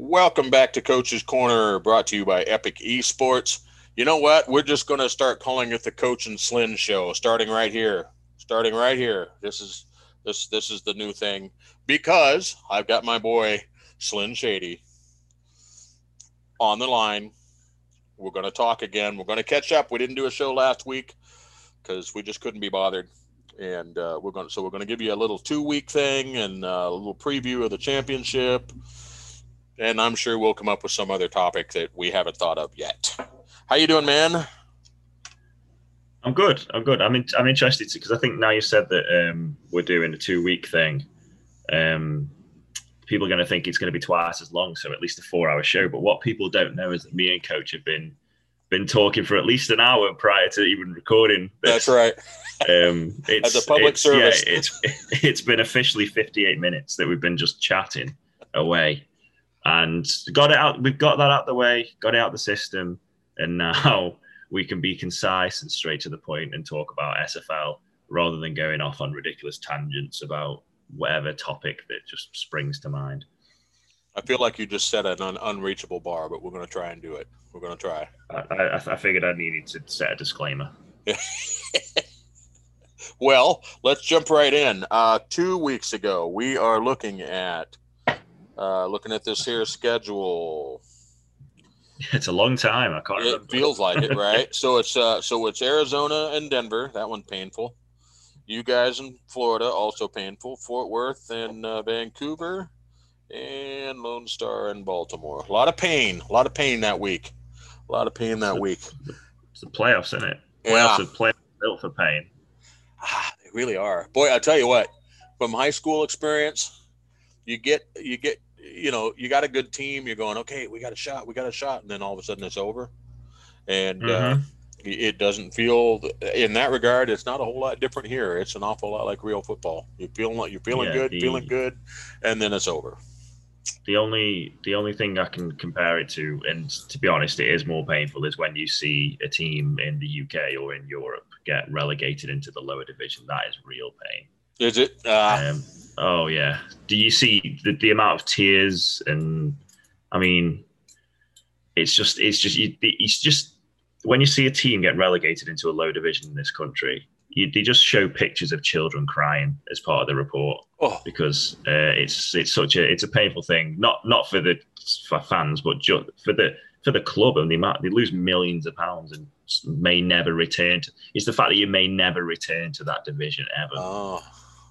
Welcome back to Coach's Corner, brought to you by Epic Esports. You know what? We're just going to start calling it the Coach and Slyn Show, starting right here. Starting right here. This is this this is the new thing because I've got my boy Slyn Shady on the line. We're going to talk again. We're going to catch up. We didn't do a show last week because we just couldn't be bothered, and uh, we're going to so we're going to give you a little two week thing and uh, a little preview of the championship and I'm sure we'll come up with some other topic that we haven't thought of yet. How you doing, man? I'm good. I'm good. I'm in, I'm interested because I think now you said that um, we're doing a two week thing. Um, people are going to think it's going to be twice as long, so at least a four hour show. But what people don't know is that me and Coach have been been talking for at least an hour prior to even recording. This. That's right. Um, it's, As a public it's, service, yeah, it's it's been officially 58 minutes that we've been just chatting away and got it out. We've got that out the way, got it out the system, and now we can be concise and straight to the point and talk about SFL rather than going off on ridiculous tangents about whatever topic that just springs to mind. I feel like you just set an un- unreachable bar, but we're going to try and do it. We're going to try. I, I, I figured I needed to set a disclaimer. well, let's jump right in. Uh, two weeks ago, we are looking at uh, looking at this here schedule. It's a long time. I can't. It remember. feels like it, right? so it's uh, so it's Arizona and Denver. That one painful. You guys in Florida also painful. Fort Worth and uh, Vancouver, and Lone Star and Baltimore. A lot of pain. A lot of pain that week. A lot of pain that it's week. It's the playoffs, isn't it? Playoffs yeah. are playoffs built for pain. Ah, they really are. Boy, I tell you what. From high school experience, you get you get you know, you got a good team. You're going, okay, we got a shot, we got a shot, and then all of a sudden it's over, and uh, mm-hmm. uh, it doesn't feel. In that regard, it's not a whole lot different here. It's an awful lot like real football. You feel like you're feeling yeah, good, the, feeling good, and then it's over. The only the only thing I can compare it to, and to be honest, it is more painful, is when you see a team in the UK or in Europe get relegated into the lower division. That is real pain. Is it? Uh, um, oh yeah. Do you see the, the amount of tears and I mean, it's just it's just it's just when you see a team get relegated into a low division in this country, you, they just show pictures of children crying as part of the report oh. because uh, it's it's such a it's a painful thing. Not not for the for fans, but just for the for the club and the amount they lose millions of pounds and may never return. To, it's the fact that you may never return to that division ever. Oh.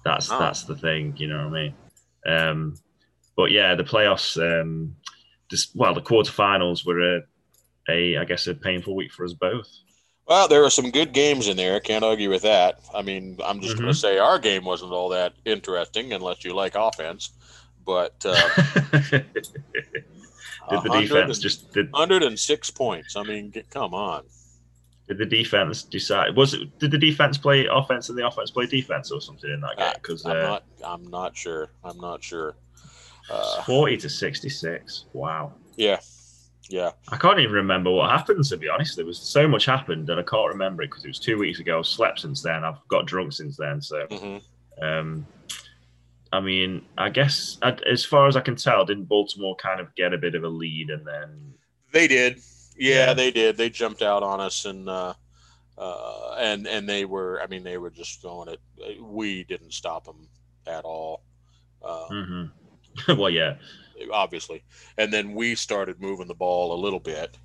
That's oh. that's the thing, you know what I mean? Um, but yeah, the playoffs. Um, just, well, the quarterfinals were a, a, I guess, a painful week for us both. Well, there were some good games in there. I can't argue with that. I mean, I'm just mm-hmm. going to say our game wasn't all that interesting unless you like offense. But uh, did the defense just did 106 points? I mean, come on. Did the defense decide? Was it? Did the defense play offense and the offense play defense or something in that game? Because I'm uh, not. I'm not sure. I'm not sure. Uh, Forty to sixty-six. Wow. Yeah. Yeah. I can't even remember what happened. To be honest, there was so much happened, and I can't remember it because it was two weeks ago. I've slept since then. I've got drunk since then. So, mm-hmm. um, I mean, I guess as far as I can tell, didn't Baltimore kind of get a bit of a lead and then they did. Yeah, they did. They jumped out on us and uh, uh, and and they were. I mean, they were just going it. We didn't stop them at all. Um, mm-hmm. well, yeah, obviously. And then we started moving the ball a little bit.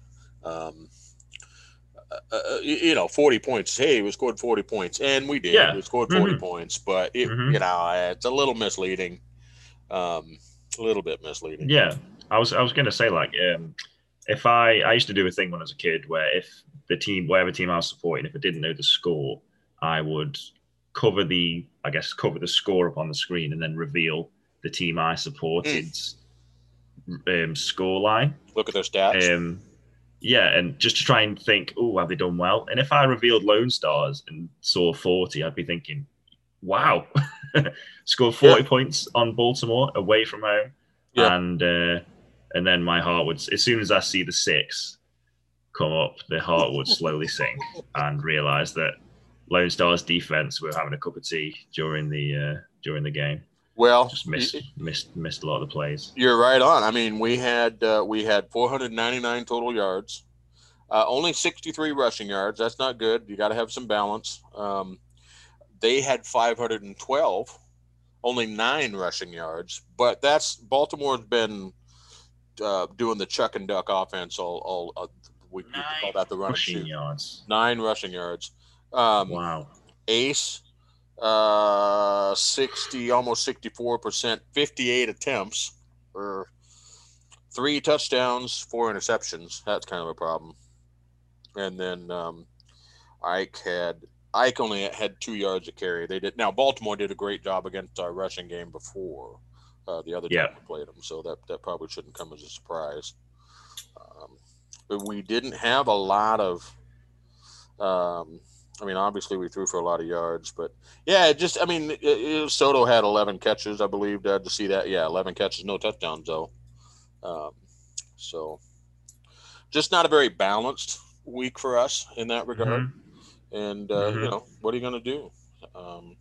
Um, uh, uh you know, 40 points. Hey, we scored 40 points, and we did. Yeah. We scored 40 mm-hmm. points, but it, mm-hmm. you know, it's a little misleading. Um, a little bit misleading. Yeah, I was I was going to say like um, if I I used to do a thing when I was a kid where if the team whatever team I was supporting, if I didn't know the score, I would cover the I guess cover the score up on the screen and then reveal the team I supported mm. um, score line. Look at their stats. Um, yeah, and just to try and think, oh, have they done well? And if I revealed Lone Stars and saw 40, I'd be thinking, wow, scored 40 yeah. points on Baltimore away from home. Yeah. And uh, and then my heart would as soon as I see the six come up, the heart would slowly sink and realize that Lone Star's defense were having a cup of tea during the uh, during the game. Well, just missed missed missed a lot of the plays. You're right on. I mean, we had uh, we had 499 total yards, uh, only 63 rushing yards. That's not good. You got to have some balance. Um, they had 512, only nine rushing yards. But that's Baltimore's been uh, doing the chuck and duck offense all. all uh, we, call that the running rushing yards. Nine rushing yards. Um, Wow. Ace, uh, 60, almost 64%, 58 attempts, or three touchdowns, four interceptions. That's kind of a problem. And then um, Ike had Ike only had two yards of carry. They did now. Baltimore did a great job against our rushing game before uh, the other Yeah. time we played them, so that that probably shouldn't come as a surprise. Um, but we didn't have a lot of. Um, I mean, obviously we threw for a lot of yards, but yeah, it just I mean, it, it, Soto had 11 catches, I believe. Dad, to see that, yeah, 11 catches, no touchdowns though. Um, so, just not a very balanced week for us in that regard. Mhm. And uh, you Mhm. know, what are you going to do? Um,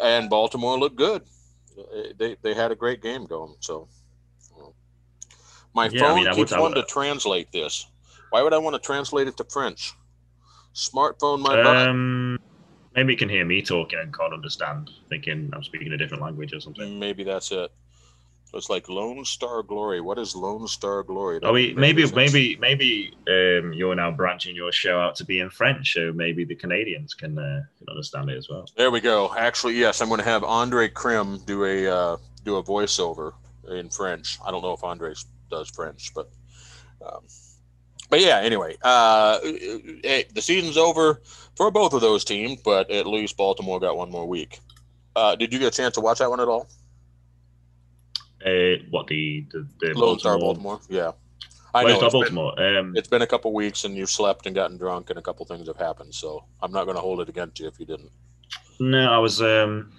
and Baltimore looked good. They they had a great game going. So, my Yeah, phone mean, I would- keeps wanting to translate this. Why would I want to translate it to French? Smartphone, my. Um, maybe you can hear me talking and can't understand, thinking I'm speaking a different language or something. Maybe that's it. So it's like Lone Star Glory. What is Lone Star Glory? Oh, we, maybe maybe maybe um, you're now branching your show out to be in French, so maybe the Canadians can, uh, can understand it as well. There we go. Actually, yes, I'm going to have Andre Krim do a uh, do a voiceover in French. I don't know if Andre does French, but um, but yeah. Anyway, uh, hey, the season's over for both of those teams, but at least Baltimore got one more week. Uh, did you get a chance to watch that one at all? Uh, what the the, the Baltimore? Baltimore. Yeah, I know. It's been, Um, it's been a couple weeks, and you've slept and gotten drunk, and a couple things have happened. So I'm not going to hold it against you if you didn't. No, I was um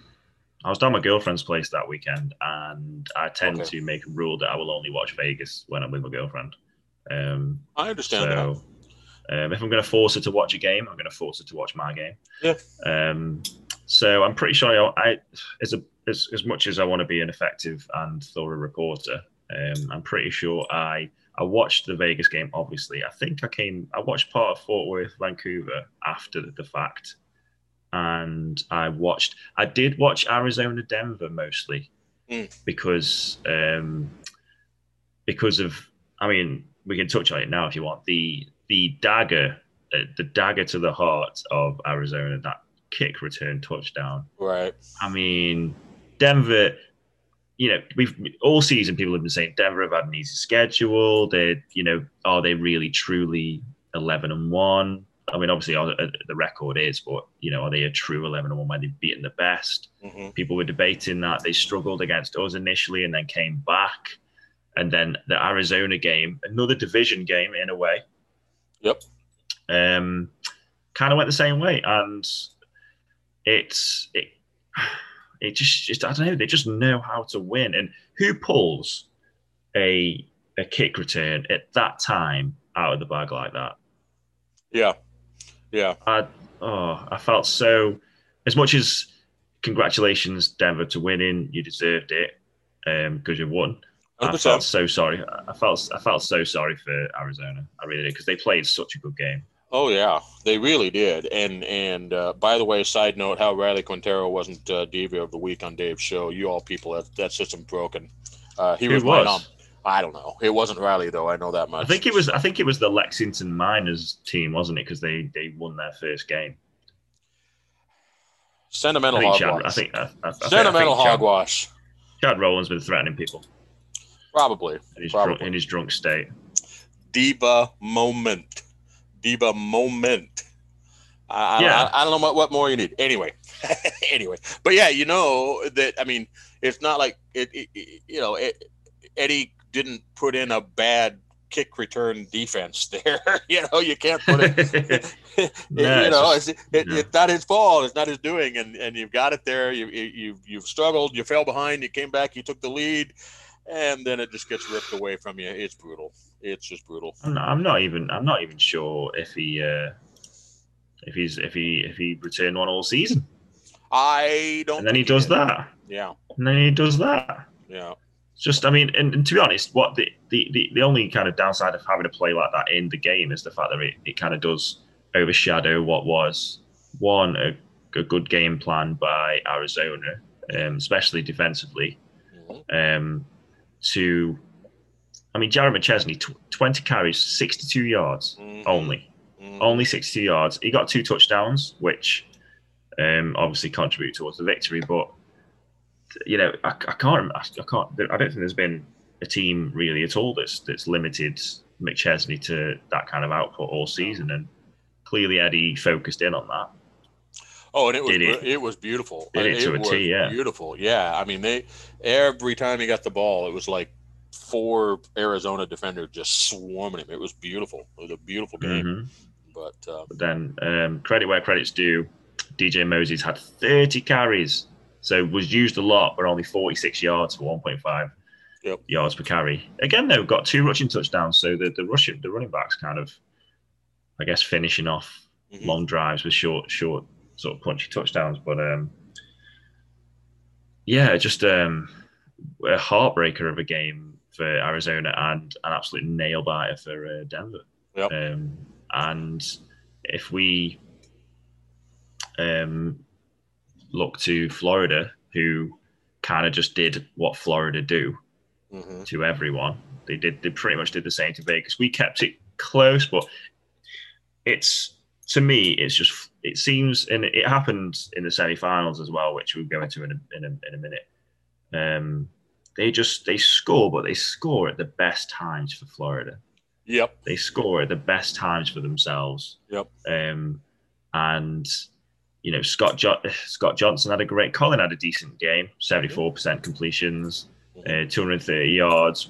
I was down at my girlfriend's place that weekend, and I tend Okay. to make a rule that I will only watch Vegas when I'm with my girlfriend. Um, I understand that. um, if I'm going to force her to watch a game, I'm going to force her to watch my game. Yeah. Um, so I'm pretty sure I, I as a as, as much as I want to be an effective and thorough reporter, um, I'm pretty sure I I watched the Vegas game. Obviously, I think I came. I watched part of Fort Worth, Vancouver after the fact, and I watched. I did watch Arizona, Denver mostly Mm. because um, because of. I mean, we can touch on it now if you want. The the dagger, uh, the dagger to the heart of Arizona, that kick return touchdown. Right. I mean, Denver. You know, we've all season people have been saying Denver have had an easy schedule. They, you know, are they really truly eleven and one? I mean, obviously, uh, the record is, but you know, are they a true eleven and one where they've beaten the best? hmm People were debating that they struggled against us initially and then came back, and then the Arizona game, another division game in a way, Yep. um, kind of went the same way, and it's it, it just, just I don't know. They just know how to win, and who pulls a a kick return at that time out of the bag like that? Yeah. Yeah. I oh, I felt so. As much as congratulations, Denver, to winning, you deserved it um, because you won. I 100%. felt so sorry. I felt I felt so sorry for Arizona. I really did because they played such a good game. Oh yeah, they really did. And and uh, by the way, side note, how Riley Quintero wasn't uh, diva of the week on Dave's show. You all people, that that system broken. Uh, he Who was, was? I don't know. It wasn't Riley though. I know that much. I think it was. I think it was the Lexington Miners team, wasn't it? Because they they won their first game. I sentimental think Chad. hogwash. I think. I, I, I think- I think sentimental Chad, hogwash. Chad Rowland's been threatening people Probably in his Probably. drunk, in his drunk state. diva moment. Diva moment. I, I, Yeah. I, I don't know what, what more you need. Anyway, anyway, but yeah, you know that. I mean, it's not like it. it- you know, it, Eddie didn't put in a bad kick return defense there. you know, you can't put it. No, you know, it's, it, yeah. it's not his fault. It's not his doing, and and you've got it there. You you you've, you've struggled. You fell behind. You came back. You took the lead, and then it just gets ripped away from you. It's brutal. It's just brutal. I'm not, I'm not even. I'm not even sure if he. Uh, if he's if he if he returned one all season. I don't. And then he does did. that. Yeah, And then he does that. yeah. Just, I mean, and, and to be honest, what the, the, the, the only kind of downside of having a play like that in the game is the fact that it, it kind of does overshadow what was one a, a good game plan by Arizona, um, especially defensively. Mhm. Um, to, I mean, Jared McChesney, tw- 20 carries, 62 yards Mhm. only. Mhm. Only 62 yards. He got two touchdowns, which um, obviously contribute towards the victory. But you know, I, I can't. I, I can't. I don't think there's been a team really at all that's that's limited McChesney to that kind of output all season, and clearly Eddie focused in on that. Oh, and it was it, it- was beautiful. did it to a was T, yeah. beautiful. Yeah, I mean they every time he got the ball, it was like four Arizona defender just swarming him. It was beautiful. It was a beautiful game. Mhm. But uh, But then um, credit where credit's due. DJ Moses had 30 carries, so was used a lot, but only 46 yards for 1.5 Yep. yards per carry. Again, though, got two rushing touchdowns, so the the rushing the running backs kind of, I guess, finishing off mhm. long drives with short short sort of punchy touchdowns. But um, yeah, just um, a heartbreaker of a game for Arizona and an absolute nail biter for uh, Denver. Yep. Um, and if we um, look to Florida, who kind of just did what Florida do Mhm. to everyone, they did they pretty much did the same to Vegas. We kept it close, but it's to me, it's just it seems, and it happened in the semifinals as well, which we'll go into in a, in a, in a minute. Um, they just they score, but they score at the best times for Florida. Yep. They score at the best times for themselves. Yep. Um, and you know Scott jo- Scott Johnson had a great. Colin had a decent game, seventy four percent completions, uh, two hundred thirty yards,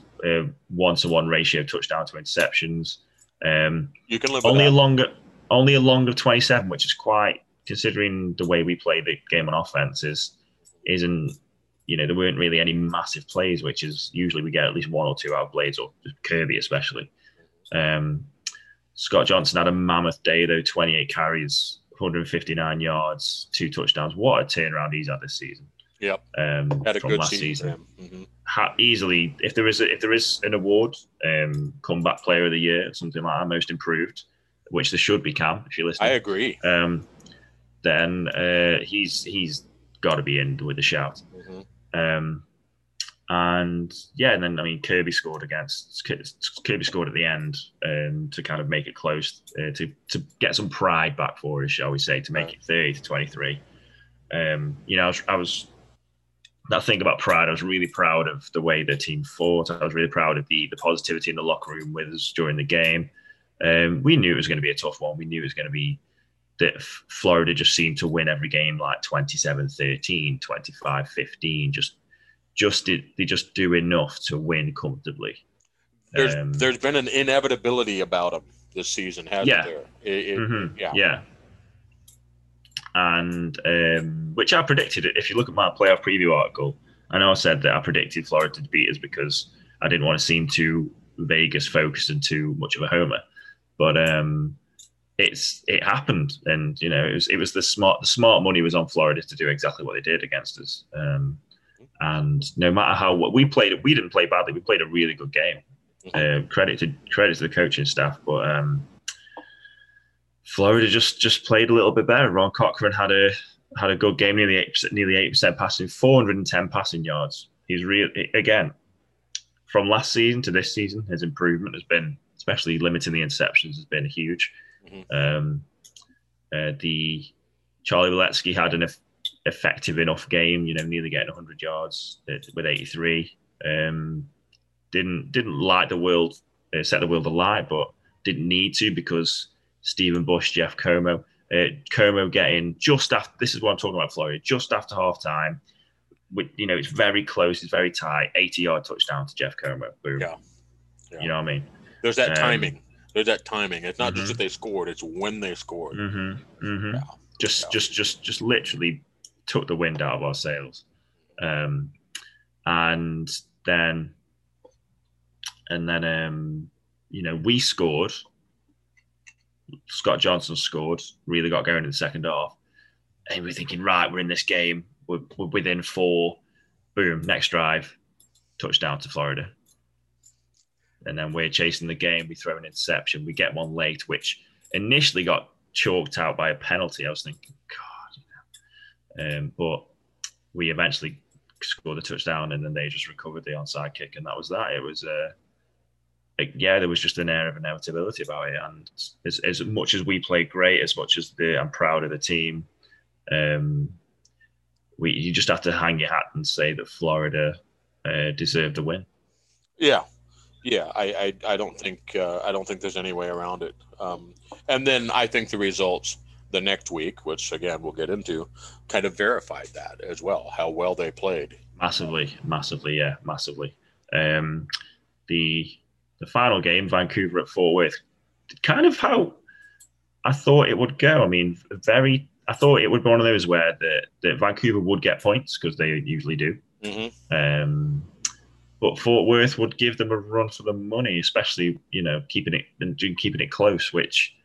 one to one ratio touchdown to interceptions. Um, You can live only a longer, only a long of twenty seven, which is quite considering the way we play the game on offense is isn't. You know, there weren't really any massive plays, which is usually we get at least one or two out of Blades or Kirby, especially. Um, Scott Johnson had a mammoth day though, 28 carries, 159 yards, two touchdowns. What a turnaround he's had this season. Yep. Um, Had a from good last season. Mhm. Ha- easily, if there is a, if there is an award, um, comeback player of the year, something like that, most improved, which there should be, Cam, if you listen. I agree. um, then uh, he's he's got to be in with a shout. Mhm. Um, and yeah, and then I mean Kirby scored against Kirby scored at the end um, to kind of make it close uh, to to get some pride back for us, shall we say, to make it thirty to twenty three. Um, you know, I was, I was that thing about pride. I was really proud of the way the team fought. I was really proud of the the positivity in the locker room with us during the game. Um, we knew it was going to be a tough one. We knew it was going to be that Florida just seemed to win every game like 27-13, 25-15. Just just did they just do enough to win comfortably. There's Um, there's been an inevitability about them this season, hasn't Yeah. there? It, it, Mhm, yeah. Yeah. And um, which I predicted. If you look at my playoff preview article, I know I said that I predicted Florida to beat us because I didn't want to seem too Vegas focused and too much of a homer. But um, it's it happened, and you know it was it was the smart the smart money was on Florida to do exactly what they did against us. Um, and no matter how what we played, we didn't play badly. We played a really good game. Mhm. Uh, credit to credit to the coaching staff, but um, Florida just just played a little bit better. Ron Cochran had a had a good game, nearly eight nearly eight percent passing, four hundred and ten passing yards. He's real again from last season to this season. His improvement has been, especially limiting the interceptions, has been huge. Mhm. Um, uh, the Charlie Waletsky had an eff- effective enough game, you know, nearly getting 100 yards uh, with 83. Um, didn't didn't light the world, uh, set the world alight, but didn't need to because Stephen Bush, Jeff Como, uh, Como getting just after. This is what I'm talking about, Florida. Just after half time, with you know, it's very close, it's very tight. 80 yard touchdown to Jeff Como. Boom. Yeah. Yeah. You know what I mean? There's that Um, timing. There's that timing. It's not just Mhm. that they scored; it's when they scored. Mm-hmm. Mm-hmm. Yeah. Just, Yeah. just, just, just literally took the wind out of our sails. Um, and then, and then, um, you know, we scored. Scott Johnson scored. Really got going in the second half. and we're thinking, right, we're in this game, we're, we're within four. Boom, next drive, touchdown to Florida. And then we're chasing the game. We throw an interception. We get one late, which initially got chalked out by a penalty. I was thinking, God, you know. um, but we eventually scored a touchdown, and then they just recovered the onside kick, and that was that. It was, uh, like, yeah, there was just an air of inevitability about it. And as, as much as we played great, as much as the, I'm proud of the team, um, we you just have to hang your hat and say that Florida uh, deserved the win. Yeah, yeah, I, I, I don't think uh, I don't think there's any way around it. Um, and then I think the results the next week, which again we'll get into, kind of verified that as well, how well they played. Massively, massively, yeah, massively. Um, the the final game, Vancouver at Fort Worth, kind of how I thought it would go. I mean, very. I thought it would be one of those where the, the Vancouver would get points because they usually do. Mm-hmm. Um, but Fort Worth would give them a run for the money, especially you know keeping it and keeping it close. Which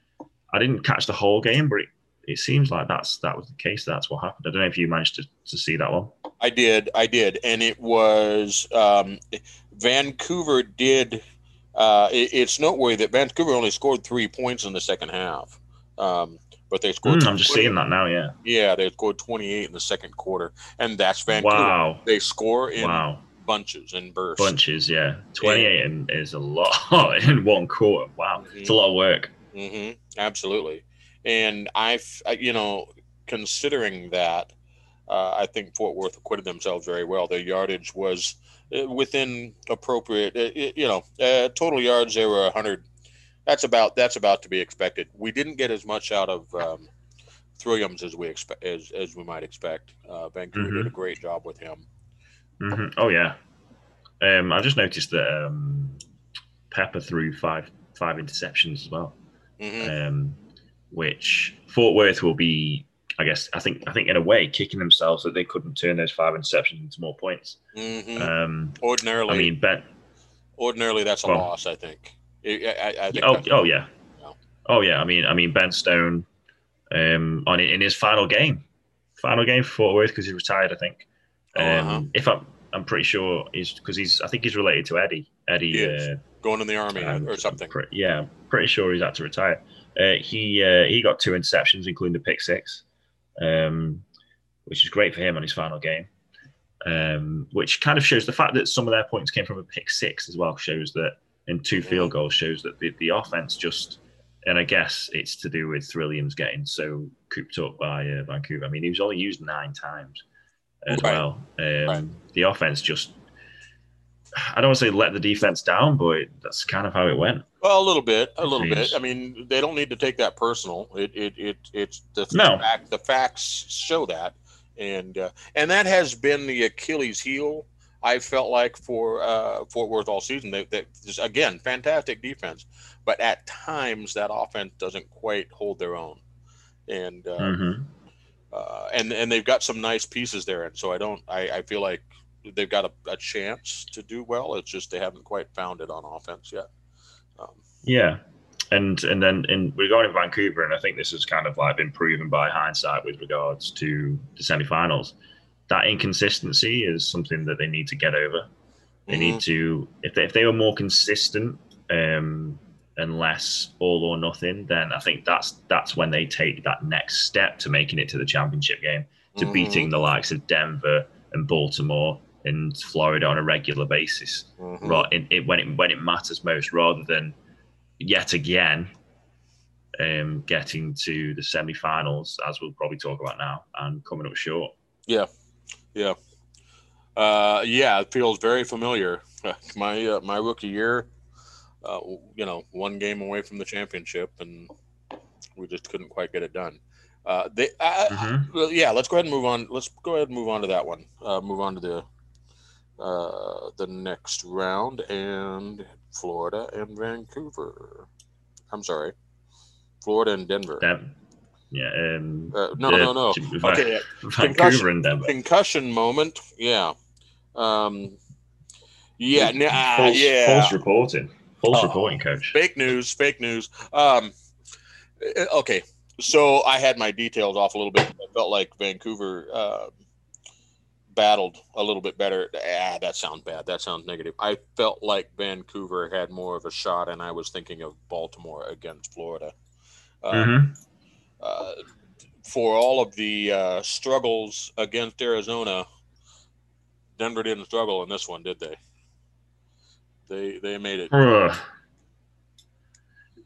I didn't catch the whole game, but it, it seems like that's that was the case. That's what happened. I don't know if you managed to, to see that one. I did, I did, and it was um, Vancouver did. Uh, it, it's noteworthy that Vancouver only scored three points in the second half, um, but they scored. Mm, I'm just seeing that now. Yeah. Yeah, they scored 28 in the second quarter, and that's Vancouver. Wow. They score in Wow. Bunches and bursts. Bunches, yeah. 28 in, is a lot in one quarter. Wow. It's a lot of work. hmm Absolutely. And I've, you know, considering that, uh, I think Fort Worth acquitted themselves very well. Their yardage was uh, within appropriate, uh, you know, uh, total yards, they were 100. That's about, that's about to be expected. We didn't get as much out of um, Williams as we expect, as, as we might expect. Uh, Vancouver did a great job with him. Hmm Oh, yeah. Um, I just noticed that um, Pepper threw five five interceptions as well. hmm um, which Fort Worth will be, I guess, I think, I think in a way, kicking themselves that they couldn't turn those five interceptions into more points. hmm Um, ordinarily, I mean, Ben. ordinarily that's a Well- loss. I think. I, I, I think Oh, oh yeah, oh yeah. I mean, I mean, Ben Stone, um, on in his final game, final game for Fort Worth because he retired. I think. Um, Oh, uh-huh. If I'm, I'm pretty sure he's because he's. I think he's related to Eddie. Eddie. Uh, going in the army Um, or something. Pre- yeah, I'm pretty sure he's had to retire. Uh, he uh, he got two interceptions, including the pick six, um, which is great for him on his final game. Um, which kind of shows the fact that some of their points came from a pick six as well shows that in two field goals shows that the, the offense just and I guess it's to do with Williams getting so cooped up by uh, Vancouver. I mean, he was only used nine times as Right. well. Um, Right. The offense just I don't want to say let the defense down, but that's kind of how it went. Well, a little bit, a little Jeez. bit. I mean, they don't need to take that personal. It, it, it it's the No. fact. The facts show that, and uh, and that has been the Achilles heel. I felt like for uh, Fort Worth all season. They, they just, again fantastic defense, but at times that offense doesn't quite hold their own, and uh, hmm uh, and and they've got some nice pieces there. And so I don't. I, I feel like they've got a, a chance to do well. It's just they haven't quite found it on offense yet. Um, Yeah, and and then in regarding Vancouver, and I think this has kind of like been proven by hindsight with regards to the semifinals. That inconsistency is something that they need to get over. They mhm. need to if they, if they were more consistent um, and less all or nothing, then I think that's that's when they take that next step to making it to the championship game, to Mhm. beating the likes of Denver and Baltimore and Florida on a regular basis Mhm. right it, it, when it when it matters most rather than yet again um, getting to the semi-finals as we'll probably talk about now and coming up short Yeah, yeah, Uh, yeah, it feels very familiar. My uh, my rookie year, uh, you know, one game away from the championship, and we just couldn't quite get it done. Uh, they, uh, Mhm. yeah, let's go ahead and move on. Let's go ahead and move on to that one. Uh, move on to the uh, the next round and Florida and Vancouver. I'm sorry, Florida and Denver. Dem- yeah um, Uh, no, uh, no, no. Va- Okay, Vancouver and Denver concussion moment. Yeah. Um, yeah. n- ah, false, yeah. false reporting false Oh. reporting coach Fake news. Fake news. Um, uh, okay. so I had my details off a little bit. I felt like Vancouver uh, battled a little bit better. Ah, that sounds bad. That sounds negative. I felt like Vancouver had more of a shot, and I was thinking of Baltimore against Florida. Um, Mm-hmm. uh, for all of the uh, struggles against Arizona, Denver didn't struggle in this one, did they? They they made it. Ugh.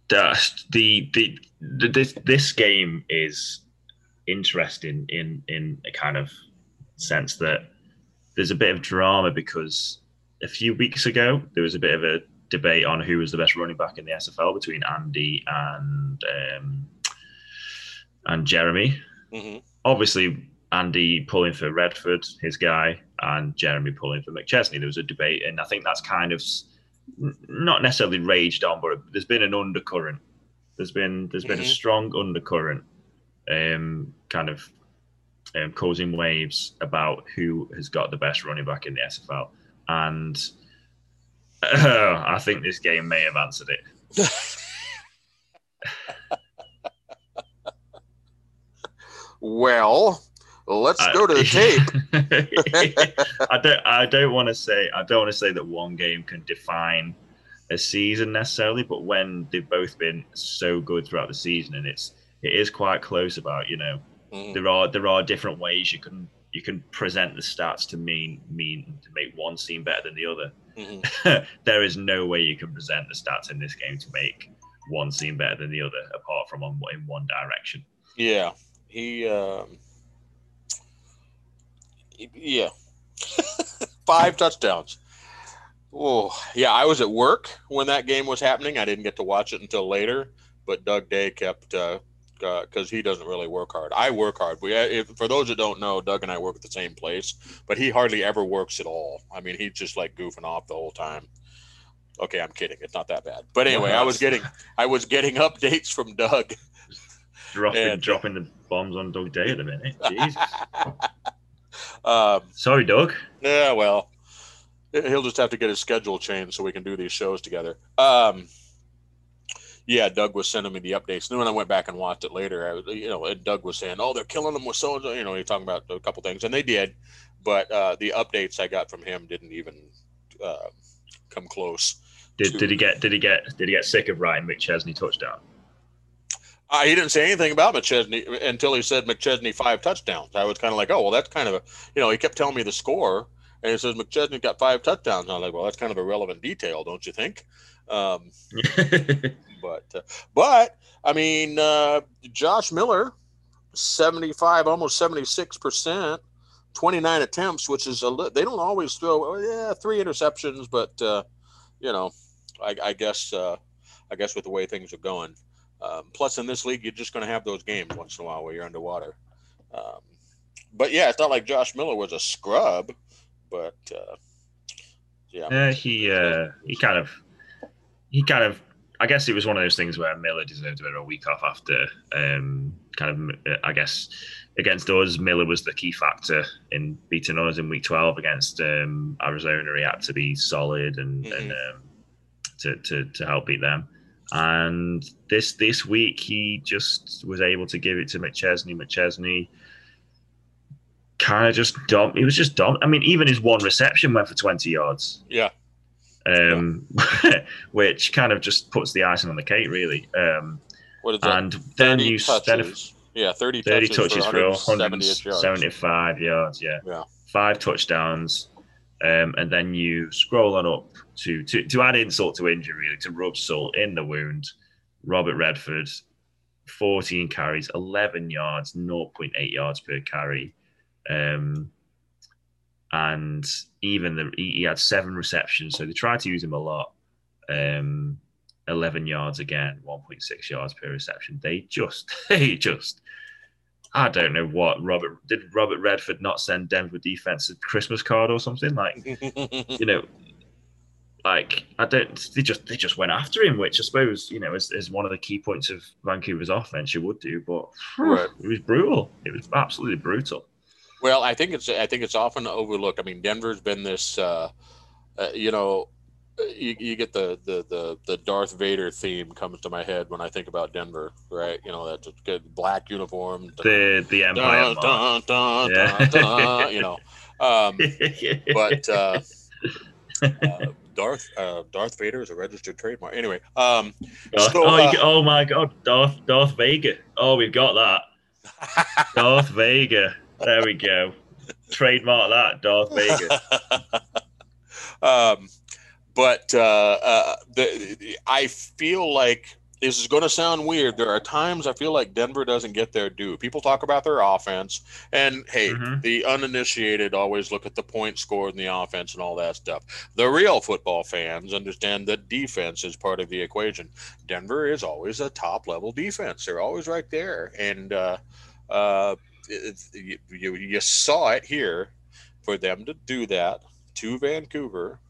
Dust. The, the the this this game is interesting in in a kind of sense that there's a bit of drama because a few weeks ago there was a bit of a debate on who was the best running back in the SFL between Andy and um, and Jeremy. hmm Obviously, Andy pulling for Redford, his guy, and Jeremy pulling for McChesney. There was a debate, and I think that's kind of not necessarily raged on, but there's been an undercurrent. There's been there's been a Mhm. strong undercurrent, um, kind of um, causing waves about who has got the best running back in the SFL, and uh, I think this game may have answered it. Well, let's I- go to the tape. I don't. I don't want to say. I don't want to say that one game can define a season necessarily, but when they've both been so good throughout the season, and it's it is quite close. About you know, Mhm. there are there are different ways you can you can present the stats to mean mean to make one seem better than the other. Mhm. there is no way you can present the stats in this game to make one seem better than the other, apart from on, in one direction. Yeah, he. Um, he- yeah, five touchdowns. Oh, yeah. I was at work when that game was happening. I didn't get to watch it until later, but Doug Day kept because he doesn't really work hard. I work hard. We, if, for those that don't know, Doug and I work at the same place, but he hardly ever works at all. I mean, he's just like goofing off the whole time. Okay, I'm kidding. It's not that bad. But anyway, I was getting I was getting updates from Doug Dropping And- dropping the bombs on Doug Day at the minute. Jesus. um, Sorry, Doug. yeah, well, he'll just have to get his schedule changed so we can do these shows together. Um, yeah, Doug was sending me the updates. And then when I went back and watched it later, I was, you know, and Doug was saying, "Oh, they're killing them with so and so." You know, he's talking about a couple things, and they did, but uh, the updates I got from him didn't even uh, come close. Did, Two. did he get did he get did he get sick of writing McChesney touchdown? Uh, he didn't say anything about McChesney until he said McChesney five touchdowns. I was kind of like, oh, well, that's kind of a, you know, he kept telling me the score, and he says McChesney got five touchdowns. And I was like, well, that's kind of a relevant detail, don't you think? Um, but, uh, but I mean, uh, Josh Miller, seventy-five, almost seventy-six percent, twenty-nine attempts, which is a li- they don't always throw. oh, yeah, three interceptions, but uh, you know, I, I guess, uh, I guess with the way things are going. Um, plus, in this league, you're just going to have those games once in a while where you're underwater. Um, but yeah, it's not like Josh Miller was a scrub, but uh, yeah, yeah, he uh, he kind of he kind of I guess it was one of those things where Miller deserved a bit of a week off after um, kind of I guess against us Miller was the key factor in beating us in week 12 against um, Arizona. He had to be solid and, and um, to, to to help beat them. And this this week he just was able to give it to McChesney. McChesney kind of just dump he was just dumb I mean even his one reception went for 20 yards. Yeah, um, which kind of just puts the icing on the cake, really. Um, what is that? and then you touches. then yeah, 30, 30 touches, touches for for 170 yards. 175 yards, yeah. Yeah. Five touchdowns. Um, and then you scroll on up to, to to add insult to injury, really, to rub salt in the wound. Robert Redford, 14 carries, 11 yards, 0.8 yards per carry. Um, and even the he, had seven receptions, so they tried to use him a lot. Um, 11 yards again, 1.6 yards per reception. They just, they just, I don't know what Robert did. Robert Redford not send Denver defense a Christmas card or something like you know, like I don't. They just they just went after him, which I suppose you know is, is one of the key points of Vancouver's offense. You would do, but Right. it was brutal. It was absolutely brutal. Well, I think it's I think it's often overlooked. I mean, Denver's been this, uh, uh, you know, you, you get the, the the the Darth Vader theme comes to my head when I think about Denver, right? You know that good black uniform, the the Empire, dun, dun, dun, yeah. you know. Um, but uh, uh, Darth uh, Darth Vader is a registered trademark. Anyway, um, Darth, so, oh, uh, oh, my God, Darth Darth Vader. Oh, we've got that. Darth Vader. There we go. Trademark that, Darth Vader. um, but uh, uh, the, I feel like this is going to sound weird. There are times I feel like Denver doesn't get their due. People talk about their offense, and hey, mm-hmm. the uninitiated always look at the point scored in the offense and all that stuff. The real football fans understand that defense is part of the equation. Denver is always a top level defense. They're always right there, and uh, uh, it, it, you, you saw it here for them to do that to Vancouver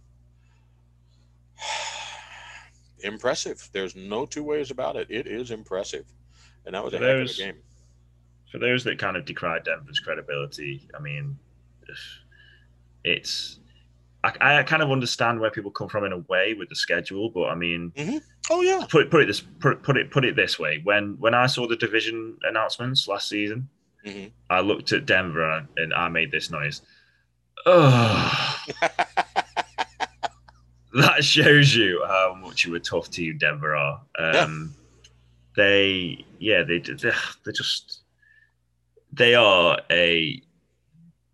impressive. There's no two ways about it. It is impressive, and that was for a those, heck of a game. For those that kind of decry Denver's credibility, I mean, it's I, I, kind of understand where people come from in a way with the schedule, but I mean, mm-hmm. oh yeah, put put it this put, put it put it this way: when when I saw the division announcements last season, mm-hmm. I looked at Denver and I made this noise. Oh. that shows you how much of a tough team Denver are. Um, yeah. They, yeah, they they're just they are a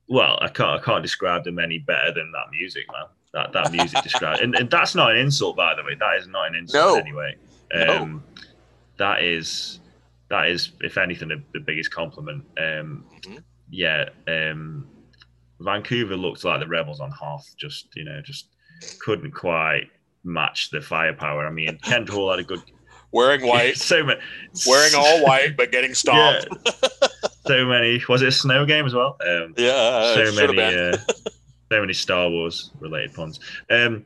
well, I can't I can't describe them any better than that music, man. That that music describes, and, and that's not an insult, by the way. That is not an insult no. anyway. Um, no. That is that is, if anything, the, the biggest compliment. Um, mm-hmm. Yeah, um, Vancouver looked like the Rebels on Hoth. Just you know, just couldn't quite match the firepower. I mean, Kent Hall had a good wearing white, so many, wearing all white, but getting stomped. Yeah. so many. Was it a snow game as well? Um, yeah, so many, uh, so many Star Wars related puns. Um,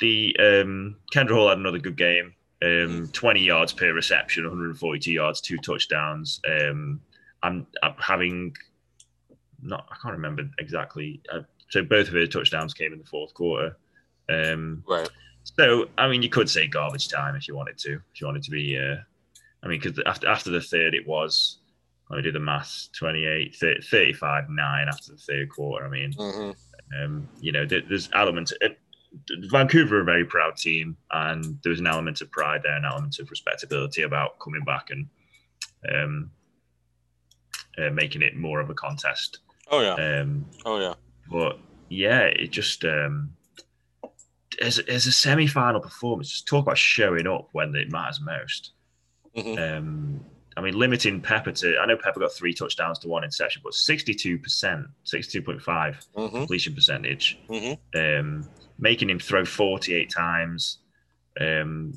the um, Kendra Hall had another good game. Um, 20 yards per reception, 142 yards, two touchdowns. Um, I'm, I'm having not, I can't remember exactly. Uh, so both of her touchdowns came in the fourth quarter. Um, right. So, I mean, you could say garbage time if you wanted to. If you wanted to be, uh, I mean, because after after the third, it was. Let me do the maths 28, 30, 35, 9 after the third quarter. I mean, mm-hmm. um, you know, there, there's elements. Vancouver are a very proud team, and there was an element of pride there, an element of respectability about coming back and um, uh, making it more of a contest. Oh yeah. Um, oh yeah. But yeah, it just um, as, as a semi-final performance, just talk about showing up when it matters most. Mm-hmm. Um, I mean, limiting Pepper to, I know Pepper got three touchdowns to one interception, but 62%, 62.5 mm-hmm. completion percentage, mm-hmm. um, making him throw 48 times. Um,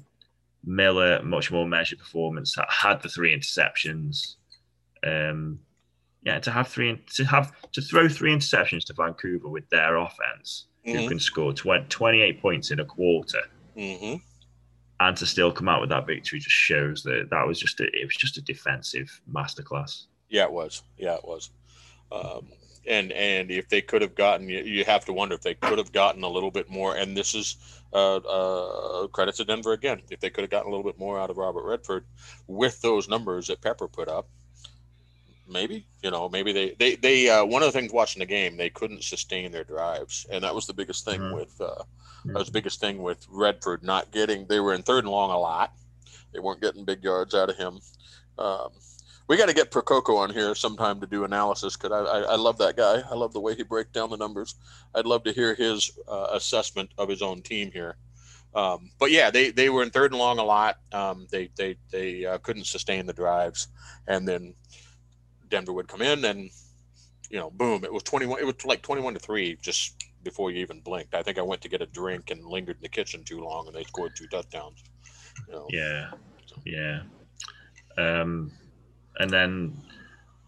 Miller, much more measured performance, had the three interceptions. Um, yeah, to have three, to have, to throw three interceptions to Vancouver with their offense mm-hmm. who can score 20, 28 points in a quarter. Mm-hmm. And to still come out with that victory just shows that that was just a, it was just a defensive masterclass. Yeah, it was. Yeah, it was. Um, and and if they could have gotten, you, you have to wonder if they could have gotten a little bit more. And this is uh, uh, credit to Denver again. If they could have gotten a little bit more out of Robert Redford with those numbers that Pepper put up, maybe you know maybe they they they uh, one of the things watching the game they couldn't sustain their drives and that was the biggest thing mm-hmm. with uh, mm-hmm. that was the biggest thing with Redford not getting they were in third and long a lot they weren't getting big yards out of him um, we got to get Prococo on here sometime to do analysis because I, I, I, love that guy I love the way he breaks down the numbers I'd love to hear his uh, assessment of his own team here um, but yeah, they, they were in third and long a lot. Um, they they they uh, couldn't sustain the drives, and then Denver would come in and you know, boom, it was 21 it was like 21 to 3 just before you even blinked. I think I went to get a drink and lingered in the kitchen too long and they scored two touchdowns. You know. Yeah. Yeah. Um and then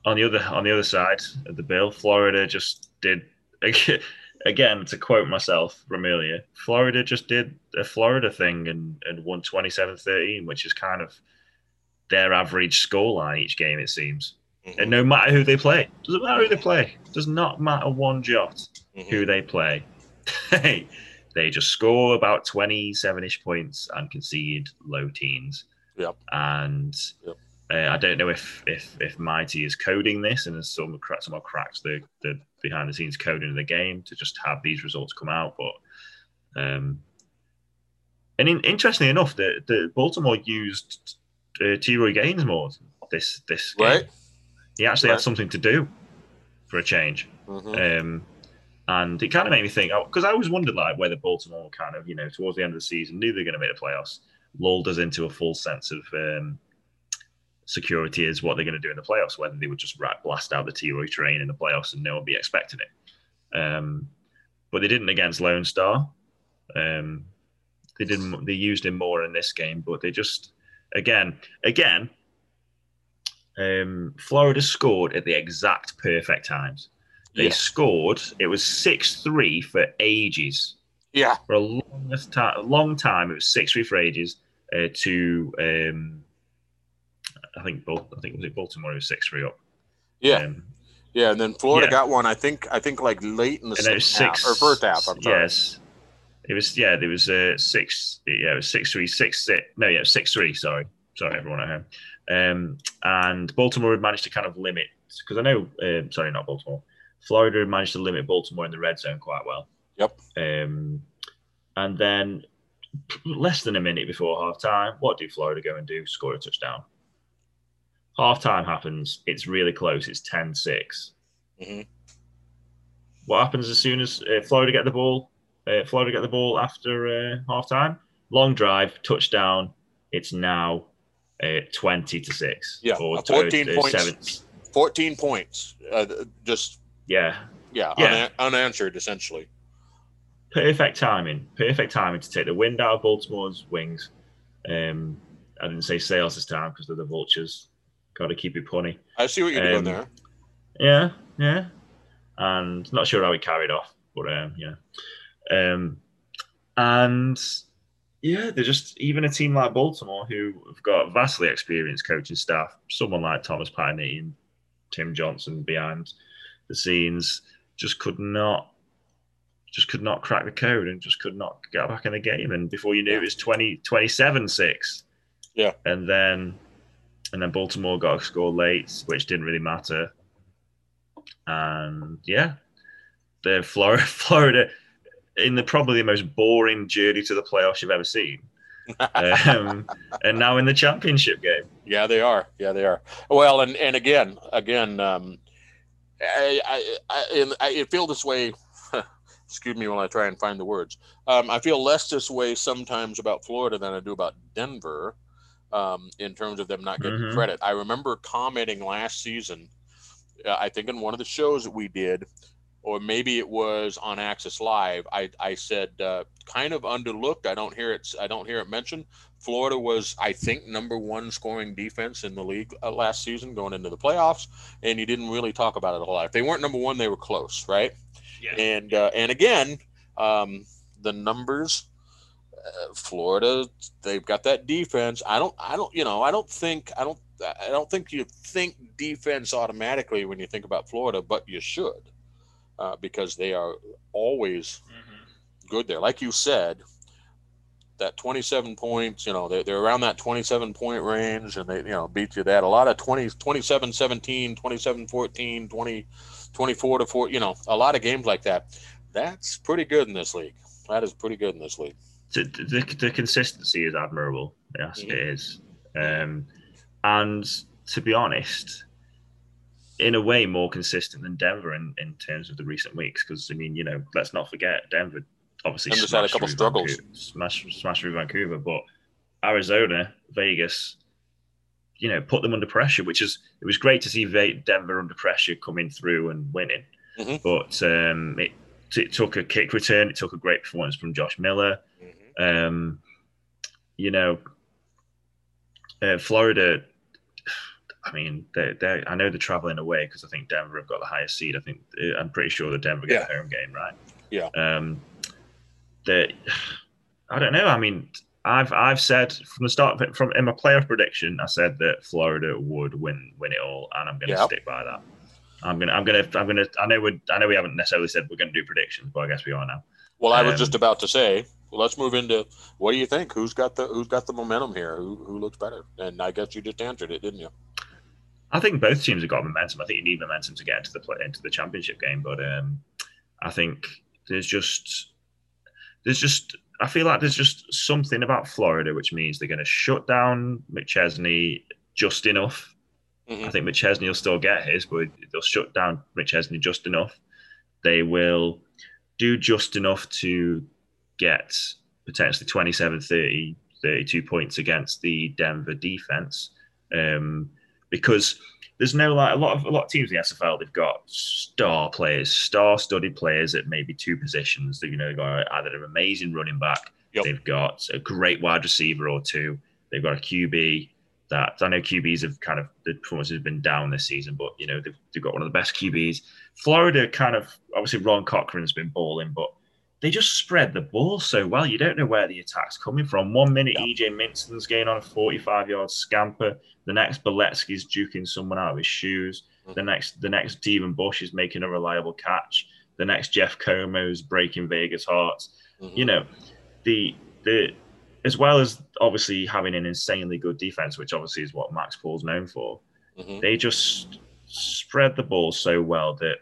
on the other on the other side of the bill, Florida just did again to quote myself from earlier, Florida just did a Florida thing and, and won 27-13, which is kind of their average scoreline each game, it seems. Mm-hmm. And no matter who they play, doesn't matter who they play, does not matter one jot mm-hmm. who they play. Hey, they just score about 27 ish points and concede low teens. Yep. And Yep. Uh, I don't know if if if Mighty is coding this and has some crack someone cracks the the behind the scenes coding of the game to just have these results come out. But um, and in, interestingly enough, the the Baltimore used uh, T-Roy Gaines more this this game. Right. He actually Right. had something to do for a change. Mhm. Um, and it kind of made me think because I always wondered like whether Baltimore kind of you know towards the end of the season knew they're going to make the playoffs, lulled us into a full sense of um, security is what they're going to do in the playoffs, whether they would just blast out the T-Roy train in the playoffs and no one be expecting it. Um, but they didn't against Lone Star. Um, they didn't. They used him more in this game, but they just again, again. Um, Florida scored at the exact perfect times. They Yeah. scored. It was six three for ages. Yeah. For a a long time, it was six three for ages. Uh, to um, I think Bal- I think was it Baltimore. Was six three up. Yeah. Um, Yeah. And then Florida Yeah. got one. I think. I think like late in the and it was second six half or first half. I'm sorry. Yes, it was. Yeah, there was uh, six. Yeah, it was six three six six. No, yeah, six three. Sorry, sorry, everyone at home. Um, and Baltimore had managed to kind of limit because I know. Um, sorry, not Baltimore. Florida had managed to limit Baltimore in the red zone quite well. Yep. Um, and then less than a minute before half time, what do Florida go and do? Score a touchdown. Half time happens. It's really close. It's 10 6. Mhm. What happens as soon as uh, Florida get the ball? Uh, Florida get the ball after uh, half time. Long drive, touchdown. It's now uh, 20 to 6. Yeah, Or uh, 14 uh, points. seven- 14 points. Uh, just Yeah. yeah, Yeah. una- unanswered essentially. perfect timing. Perfect timing to take the wind out of Baltimore's wings. Um, I didn't say sales this time because they're the vultures. Got to keep it punny. I see what you're Um, doing there. Yeah, yeah. And not sure how he carried off, but um, yeah. Um, and yeah, they're just even a team like Baltimore who have got vastly experienced coaching staff, someone like Thomas Piney and Tim Johnson behind the scenes, just could not just could not crack the code and just could not get back in the game. And before you knew it, it was 20, 27 6. Yeah. And then and then Baltimore got a score late, which didn't really matter. And yeah, the Florida, Florida in the probably the most boring journey to the playoffs you've ever seen. Um, and now in the championship game. Yeah, they are. Yeah, they are. Well, and and again, again, um, I I I, I feel this way. excuse me while I try and find the words. Um, I feel less this way sometimes about Florida than I do about Denver, um, in terms of them not getting Mhm. credit. I remember commenting last season. Uh, I think in one of the shows that we did, or maybe it was on Access Live. I I said uh, kind of underlooked. I don't hear it. I don't hear it mentioned. Florida was, I think, number one scoring defense in the league uh, last season going into the playoffs, and you didn't really talk about it a whole lot. If they weren't number one, they were close, right? Yeah. And uh, and again, um, the numbers, uh, Florida, they've got that defense. I don't, I don't, you know, I don't think, I don't, I don't think you think defense automatically when you think about Florida, but you should, uh, because they are always good there. Like you said, that 27 points, you know, they're, they're around that 27 point range and they, you know, beat you that. A lot of 20, 27 17, 27 14, 20, 24 to 4, you know, a lot of games like that. That's pretty good in this league. That is pretty good in this league. The, the, the consistency is admirable. Yes, it is. Um, and to be honest, in a way, more consistent than Denver in, in terms of the recent weeks. Because I mean, you know, let's not forget Denver obviously Denver's had a couple through struggles. Vancouver, smashed, smashed through Vancouver, but Arizona, Vegas, you know, put them under pressure. Which is it was great to see Denver under pressure coming through and winning. Mhm. But um, it, it took a kick return. It took a great performance from Josh Miller. Um, you know, uh, Florida. I mean, they they I know they're traveling away because I think Denver have got the highest seed. I think uh, I'm pretty sure that Denver get the home game, right? Yeah. Um, that I don't know. I mean, I've I've said from the start it, from in my playoff prediction, I said that Florida would win win it all, and I'm going to Yep. stick by that. I'm gonna I'm gonna I'm gonna I know we I know we haven't necessarily said we're going to do predictions, but I guess we are now. Well, I was just about to say. Well, let's move into what do you think? Who's got the who's got the momentum here? Who who looks better? And I guess you just answered it, didn't you? I think both teams have got momentum. I think you need momentum to get into the play, into the championship game, but um, I think there's just there's just I feel like there's just something about Florida which means they're going to shut down McChesney just enough. Mhm. I think McChesney will still get his, but they'll shut down McChesney just enough. They will do just enough to get potentially 27, 30, 32 points against the Denver defense. Um, because there's no like a lot of a lot of teams in the SFL. They've got star players, star-studded players at maybe two positions. That you know, they've got either an amazing running back, Yep. they've got a great wide receiver or two, they've got a QB. That I know QBs have kind of the performances have been down this season, but you know they've, they've got one of the best QBs. Florida kind of obviously Ron Cochran's been balling, but they just spread the ball so well. You don't know where the attack's coming from. One minute, Yeah. EJ Minston's getting on a 45 yard scamper. The next, Boletsky's juking someone out of his shoes. The next, the next, Devon Bush is making a reliable catch. The next, Jeff Como's breaking Vegas hearts. Mhm. You know, the the as well as obviously having an insanely good defense, which obviously is what Max Paul's known for. Mhm. They just spread the ball so well that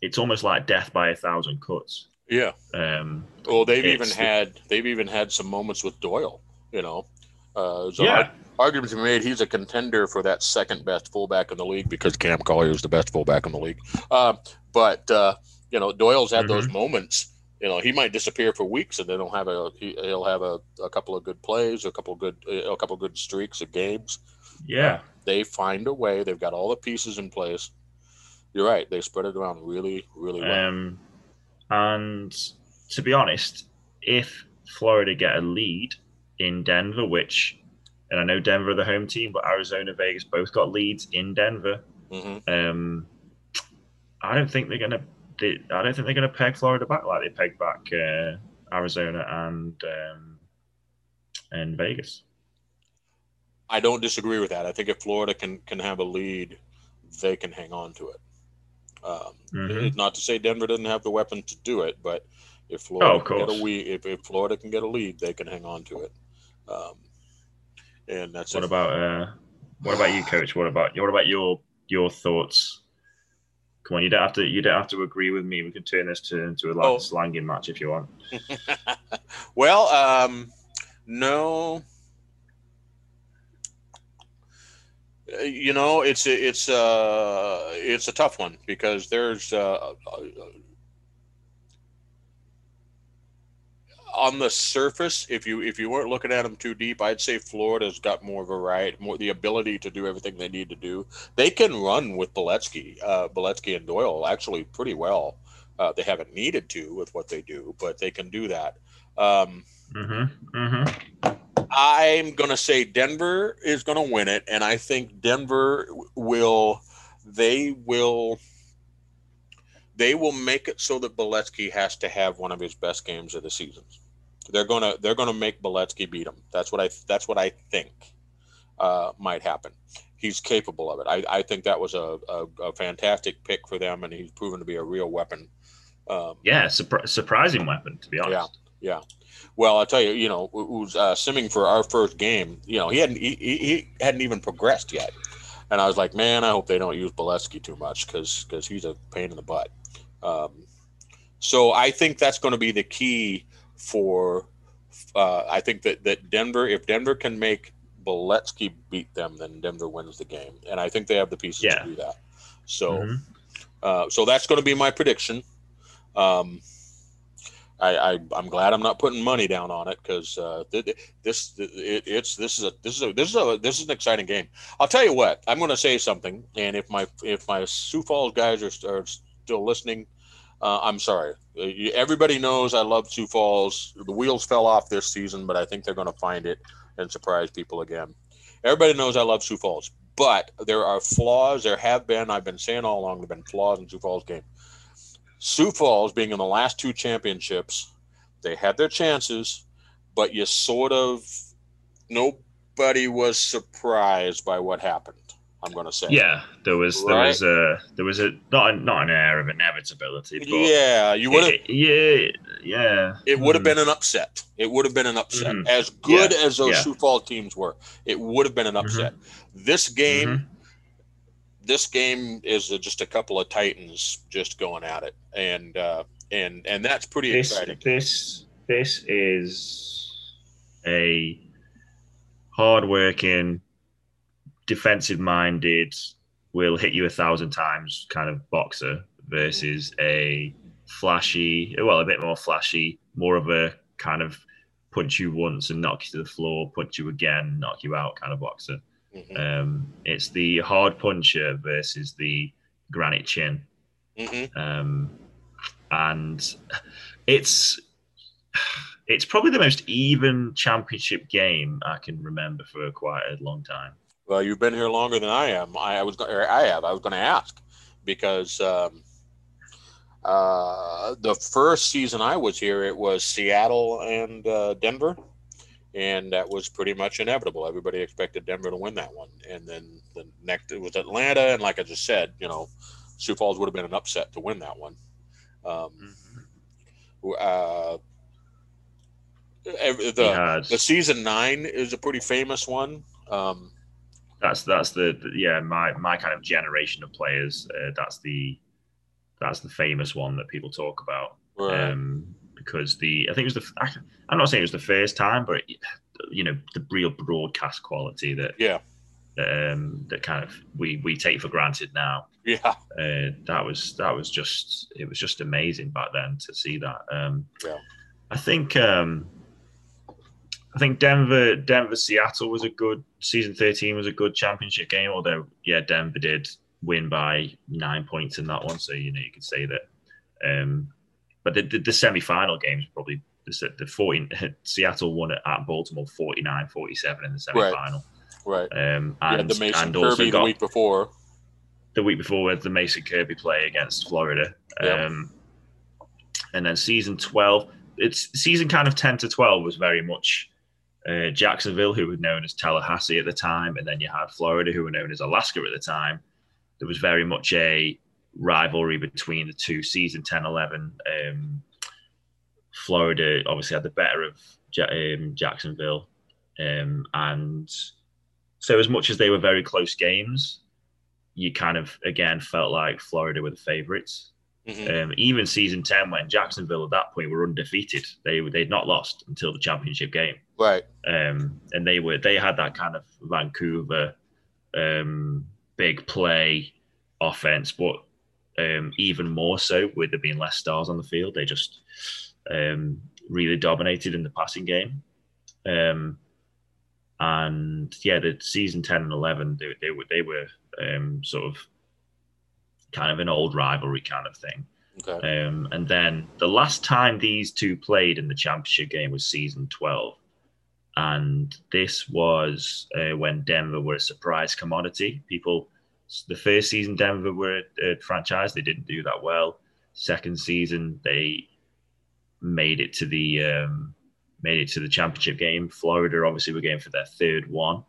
it's almost like death by a thousand cuts. Yeah. Um, Well, they've even had they've even had some moments with Doyle. You know, uh, so Yeah. arguments are made he's a contender for that second best fullback in the league because Cam Collier is the best fullback in the league. Uh, but uh, you know, Doyle's had those moments. You know, he might disappear for weeks and then he'll have a he, he'll have a, a couple of good plays, a couple of good a couple of good streaks of games. yeah, They find a way. They've got all the pieces in place. You're right. They spread it around really, really well. Um, and to be honest, if Florida get a lead in Denver, which, and I know Denver are the home team, but Arizona, Vegas both got leads in Denver. hmm Um, I don't think they're gonna. They, I don't think they're gonna peg Florida back like they pegged back uh, Arizona and um, and Vegas. I don't disagree with that. I think if Florida can can have a lead, they can hang on to it. Um, Mhm. Not to say Denver doesn't have the weapon to do it, but if Florida Oh, can get a we, if, if Florida can get a lead, they can hang on to it. Um, and that's What it. about uh, what about you, Coach? What about what about your your thoughts? Come on, you don't have to you don't have to agree with me. We can turn this to into a like Oh. slanging match if you want. well, um, no. Uh, You know, it's a, it's uh it's a tough one because there's uh, uh, on the surface, if you if you weren't looking at them too deep, I'd say Florida's got more variety, more the ability to do everything they need to do. They can run with Boletsky, uh, Boletsky and Doyle actually pretty well. Uh, they haven't needed to with what they do, but they can do that. Um, Mm-hmm. Mm-hmm. I'm going to say Denver is going to win it, and I think Denver will. They will. They will make it so that Boletsky has to have one of his best games of the season. They're gonna they're gonna make Boletsky beat him. That's what I that's what I think uh, might happen. He's capable of it. I, I think that was a, a, a fantastic pick for them, and he's proven to be a real weapon. Um, Yeah, surpri- surprising weapon to be honest. yeah. Yeah. Well, I'll tell you, you know, who was uh, simming for our first game. You know, he hadn't he, he hadn't even progressed yet, and I was like, man, I hope they don't use Boletsky too much because because he's a pain in the butt. Um, so I think that's going to be the key for. Uh, I think that that Denver, if Denver can make Boletsky beat them, then Denver wins the game, and I think they have the pieces Yeah. to do that. So. Mhm. Uh, so that's going to be my prediction. Um, I, I I'm glad I'm not putting money down on it because uh, th- this it, it's this is a this is a this is a this is an exciting game. I'll tell you what I'm going to say something, and if my if my Sioux Falls guys are, are still listening, uh, I'm sorry. Uh, Everybody knows I love Sioux Falls. The wheels fell off this season, but I think they're going to find it and surprise people again. Everybody knows I love Sioux Falls, but there are flaws. There have been. I've been saying all along. There've been flaws in Sioux Falls game. Sioux Falls being in the last two championships, they had their chances, but you sort of nobody was surprised by what happened. I'm going to say. Yeah, there was there Right. was a there was a not a, not an air of inevitability, but Yeah, you would have. yeah, yeah. It would have Hmm. been an upset. It would have been an upset. Mhm. As good as those yeah. Sioux Falls teams were, it would have been an upset. This game, Mhm. this game is just a couple of titans just going at it, and uh, and and that's pretty This exciting. this this is a hardworking, defensive-minded, will hit you a thousand times kind of boxer versus a flashy, well, a bit more flashy, more of a kind of punch you once and knock you to the floor, punch you again, knock you out kind of boxer. Mhm. Um, it's the hard puncher versus the granite chin, Mhm. um, and it's it's probably the most even championship game I can remember for quite a long time. Well, you've been here longer than I am. I, I was, I have. I was going to ask because um, uh, the first season I was here, it was Seattle and uh, Denver, and that was pretty much inevitable. Everybody expected Denver to win that one, and then the next it was Atlanta, and like I just said, you know, Sioux Falls would have been an upset to win that one. Um, uh, ev- the the season nine is a pretty famous one. Um, that's that's the, the- yeah my my kind of generation of players. Uh, that's the that's the famous one that people talk about. where- um, because the I think it was the I- I'm not saying it was the first time, but you know the real broadcast quality that yeah, um, that kind of we we take for granted now. yeah. Uh, that was that was just it was just amazing back then to see that. Um, Yeah. I think um, I think Denver Denver Seattle was a good season 13 was a good championship game. Although yeah, Denver did win by nine points in that one, so you know you could say that. Um, but the, the, the semi-final games probably the, the 14 Seattle won it at Baltimore 49-47 in the semi-final. Right. Um, and, had the Mason and also Kirby the week before. the week before with the Mason Kirby play against Florida. Yeah. Um, and then season 12, it's season kind of 10 to 12 was very much uh, Jacksonville, who were known as Tallahassee at the time. And then you had Florida, who were known as Alaska at the time. There was very much a rivalry between the two. Season 10 11, um, Florida obviously had the better of um, Jacksonville. Um, and so, as much as they were very close games, you kind of again felt like Florida were the favorites. Mhm. Um, even season ten, when Jacksonville at that point were undefeated, they they'd not lost until the championship game, Right. um, and they were they had that kind of Vancouver um, big play offense, but um, even more so with there being less stars on the field, they just um, really dominated in the passing game. Um, and yeah, the season ten and eleven, they, they were they were um, sort of kind of an old rivalry kind of thing. Okay. Um, and then the last time these two played in the championship game was season 12. And this was uh, when Denver were a surprise commodity. People, the first season, Denver were a, a franchise. They didn't do that well. Second season, they made it to the um, made it to the championship game. Florida obviously were going for their third one.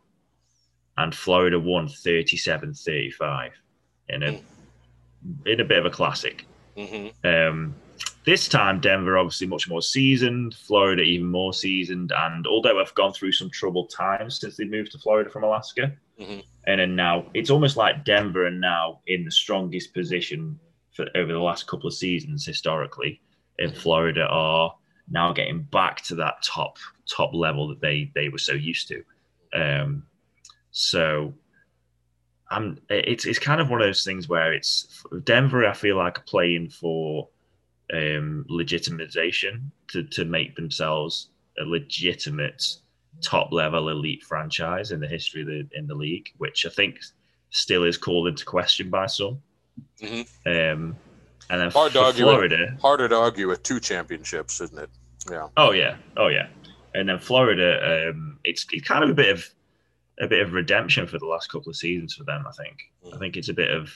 And Florida won 37-35 in a in a bit of a classic. hmm Um, this time, Denver obviously much more seasoned, Florida even more seasoned, and although I've gone through some troubled times since they moved to Florida from Alaska, Mhm. and then now it's almost like Denver are now in the strongest position for over the last couple of seasons historically, and Florida are now getting back to that top top level that they they were so used to. Um, so I'm it's it's kind of one of those things where it's Denver. I feel like playing for um, legitimization to to make themselves a legitimate top level elite franchise in the history of the in the league, which I think still is called into question by some. Mhm. Um, and then Hard to argue with. Florida, Harder to argue with two championships, isn't it? Yeah. Oh yeah, oh yeah. And then Florida, um, it's, it's kind of a bit of a bit of redemption for the last couple of seasons for them. I think. I think it's a bit of,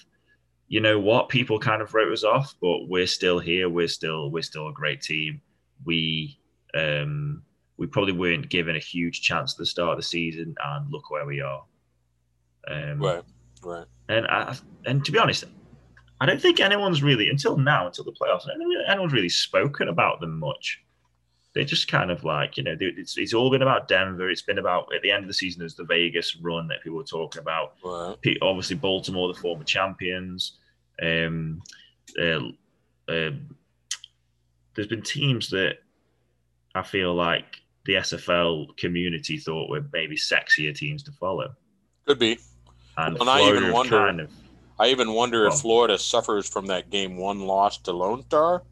you know what, people kind of wrote us off, but we're still here. We're still we're still a great team. We um, we probably weren't given a huge chance at the start of the season, and look where we are. Um, Right. Right. And I, and to be honest, I don't think anyone's really until now, until the playoffs, I don't think anyone's really spoken about them much. They just kind of like you know, it's, it's all been about Denver. It's been about at the end of the season there's the Vegas run that people were talking about. Right. Obviously, Baltimore, the former champions. Um, uh, uh, there's been teams that I feel like the SFL community thought were maybe sexier teams to follow. Could be. And And I even wonder- kind of I even wonder Well- if Florida suffers from that game one loss to Lone Star,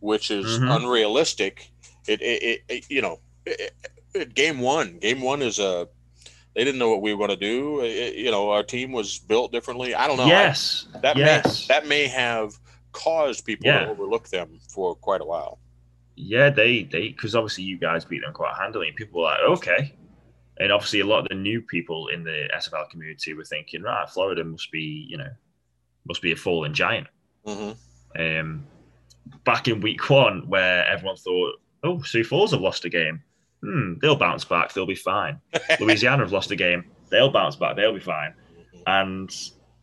which is Mhm. unrealistic. It, it, it, you know, it, it- game one, game one is a. They didn't know what we were going to do. You know, our team was built differently. I don't know. I- yes, that yes, may that may have caused people Yeah. to overlook them for quite a while. yeah. They they because obviously you guys beat them quite handily, and people were like, okay. And obviously, a lot of the new people in the SFL community were thinking, right, Florida must be, you know, must be a fallen giant. hmm um, back in week one where everyone thought, oh, Sioux Falls have lost a game. Hmm, they'll bounce back. They'll be fine. Louisiana have lost a game. They'll bounce back. They'll be fine. And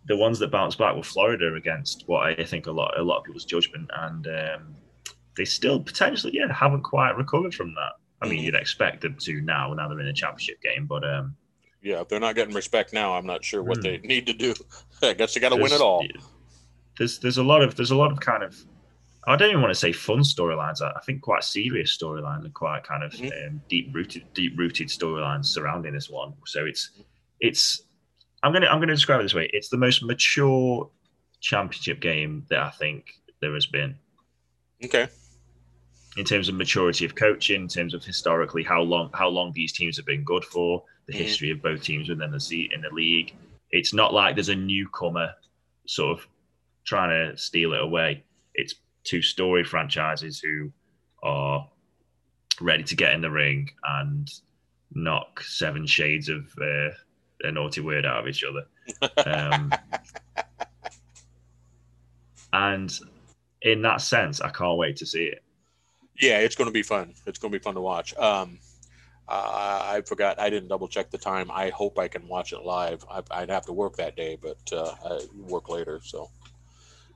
the ones that bounced back were Florida against what I think a lot a lot of people's judgment, and um, they still potentially yeah haven't quite recovered from that. I mean, Mhm. you'd expect them to now. Now they're in a championship game, but um, Yeah, if they're not getting respect now, I'm not sure what Hmm. they need to do. I guess they got to win it all. There's there's a lot of there's a lot of kind of I don't even want to say fun storylines. I think quite serious storylines and quite kind of Mhm. um, deep rooted deep rooted storylines surrounding this one. So it's it's I'm gonna I'm gonna describe it this way. It's the most mature championship game that I think there has been Okay. in terms of maturity of coaching, in terms of historically how long how long these teams have been good for, the Mhm. history of both teams within the seat in the league. It's not like there's a newcomer sort of trying to steal it away. It's two storied franchises who are ready to get in the ring and knock seven shades of uh, a naughty word out of each other. Um, and in that sense, I can't wait to see it. Yeah, it's going to be fun. It's going to be fun to watch. Um, uh, I forgot. I didn't double check the time. I hope I can watch it live. I, I'd have to work that day, but uh, I work later. So,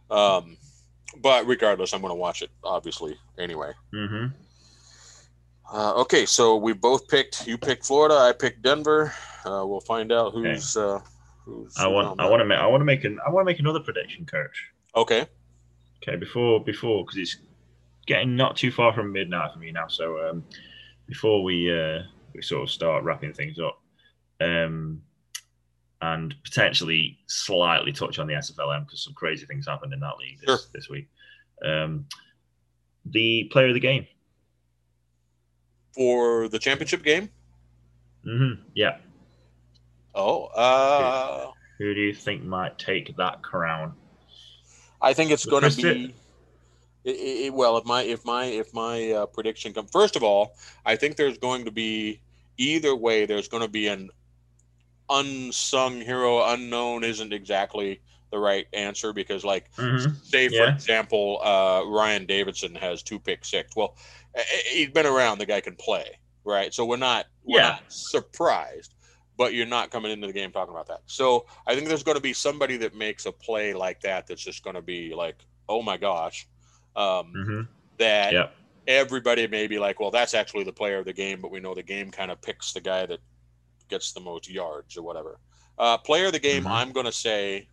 um, but regardless, I'm going to watch it. Obviously, anyway. hmm Uh, okay, so we both picked. You picked Florida. I picked Denver. Uh, we'll find out who's uh, who's. I want I want to make I want to make an I want to make another prediction, coach. Okay. Okay, before before because it's getting not too far from midnight for me now. So um, before we uh, we sort of start wrapping things up, um, and potentially slightly touch on the SFLM because some crazy things happened in that league this, Sure. this week. Um, the player of the game. For the championship game. hmm Yeah. Oh, uh, Who do you think might take that crown? I think it's going to be. It, it, well, if my if my if my uh, prediction comes, first of all, I think there's going to be either way. There's going to be an unsung hero. Unknown isn't exactly the right answer because, like, Mhm. say for Yeah. example, uh, Ryan Davidson has two pick six. Well, he's been around. The guy can play, right? So we're not we're Yeah. not surprised, but you're not coming into the game talking about that. So I think there's going to be somebody that makes a play like that that's just going to be like, oh my gosh, um, Mhm. that Yep. everybody may be like, well, that's actually the player of the game, but we know the game kind of picks the guy that gets the most yards or whatever. Uh, player of the game, Mhm. I'm going to say,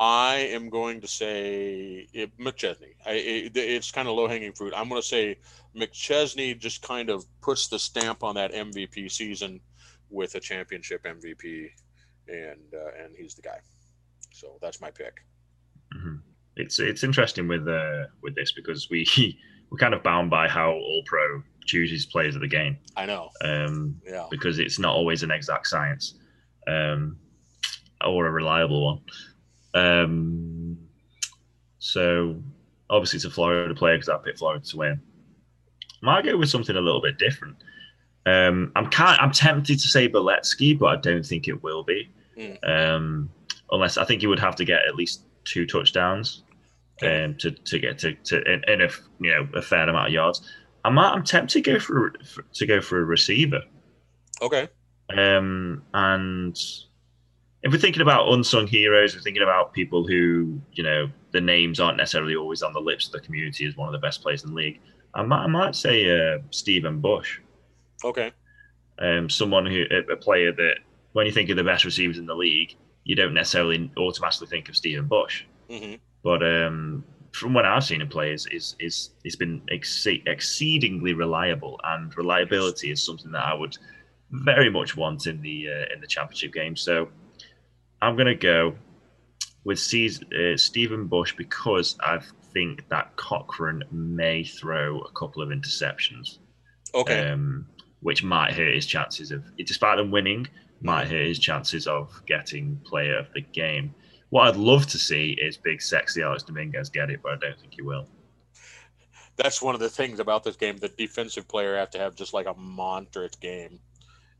I am going to say it, McChesney. I, it, it's kind of low hanging fruit. I'm going to say McChesney just kind of puts the stamp on that MVP season with a championship MVP, and uh, and he's the guy. So that's my pick. Mhm. It's it's interesting with uh, with this because we we're kind of bound by how All Pro chooses players of the game I know. um, Yeah. because it's not always an exact science um, or a reliable one. Um, so obviously it's a Florida player because I picked Florida to win. Might go with something a little bit different. Um, I'm kind I'm tempted to say Boletsky, but I don't think it will be. Mm. Um, unless I think he would have to get at least two touchdowns um, to, to get to, to and if you know a fair amount of yards. I might, I'm tempted to go for, for to go for a receiver. Okay. Um, and if we're thinking about unsung heroes, we're thinking about people who, you know, the names aren't necessarily always on the lips of the community as one of the best players in the league. I might, I might say uh, Stephen Bush. Okay. Um, someone who a, player that when you think of the best receivers in the league, you don't necessarily automatically think of Stephen Bush. hmm But um, from what I've seen him play, is is is he's been ex- exceedingly reliable, and reliability is something that I would very much want in the uh, in the championship game. So I'm gonna go with C's, uh, Stephen Bush because I think that Cochran may throw a couple of interceptions, Okay. um, which might hurt his chances of, despite them winning, might hurt his chances of getting player of the game. What I'd love to see is big, sexy Alex Dominguez get it, but I don't think he will. That's one of the things about this game. The defensive player have to have just like a monstrous game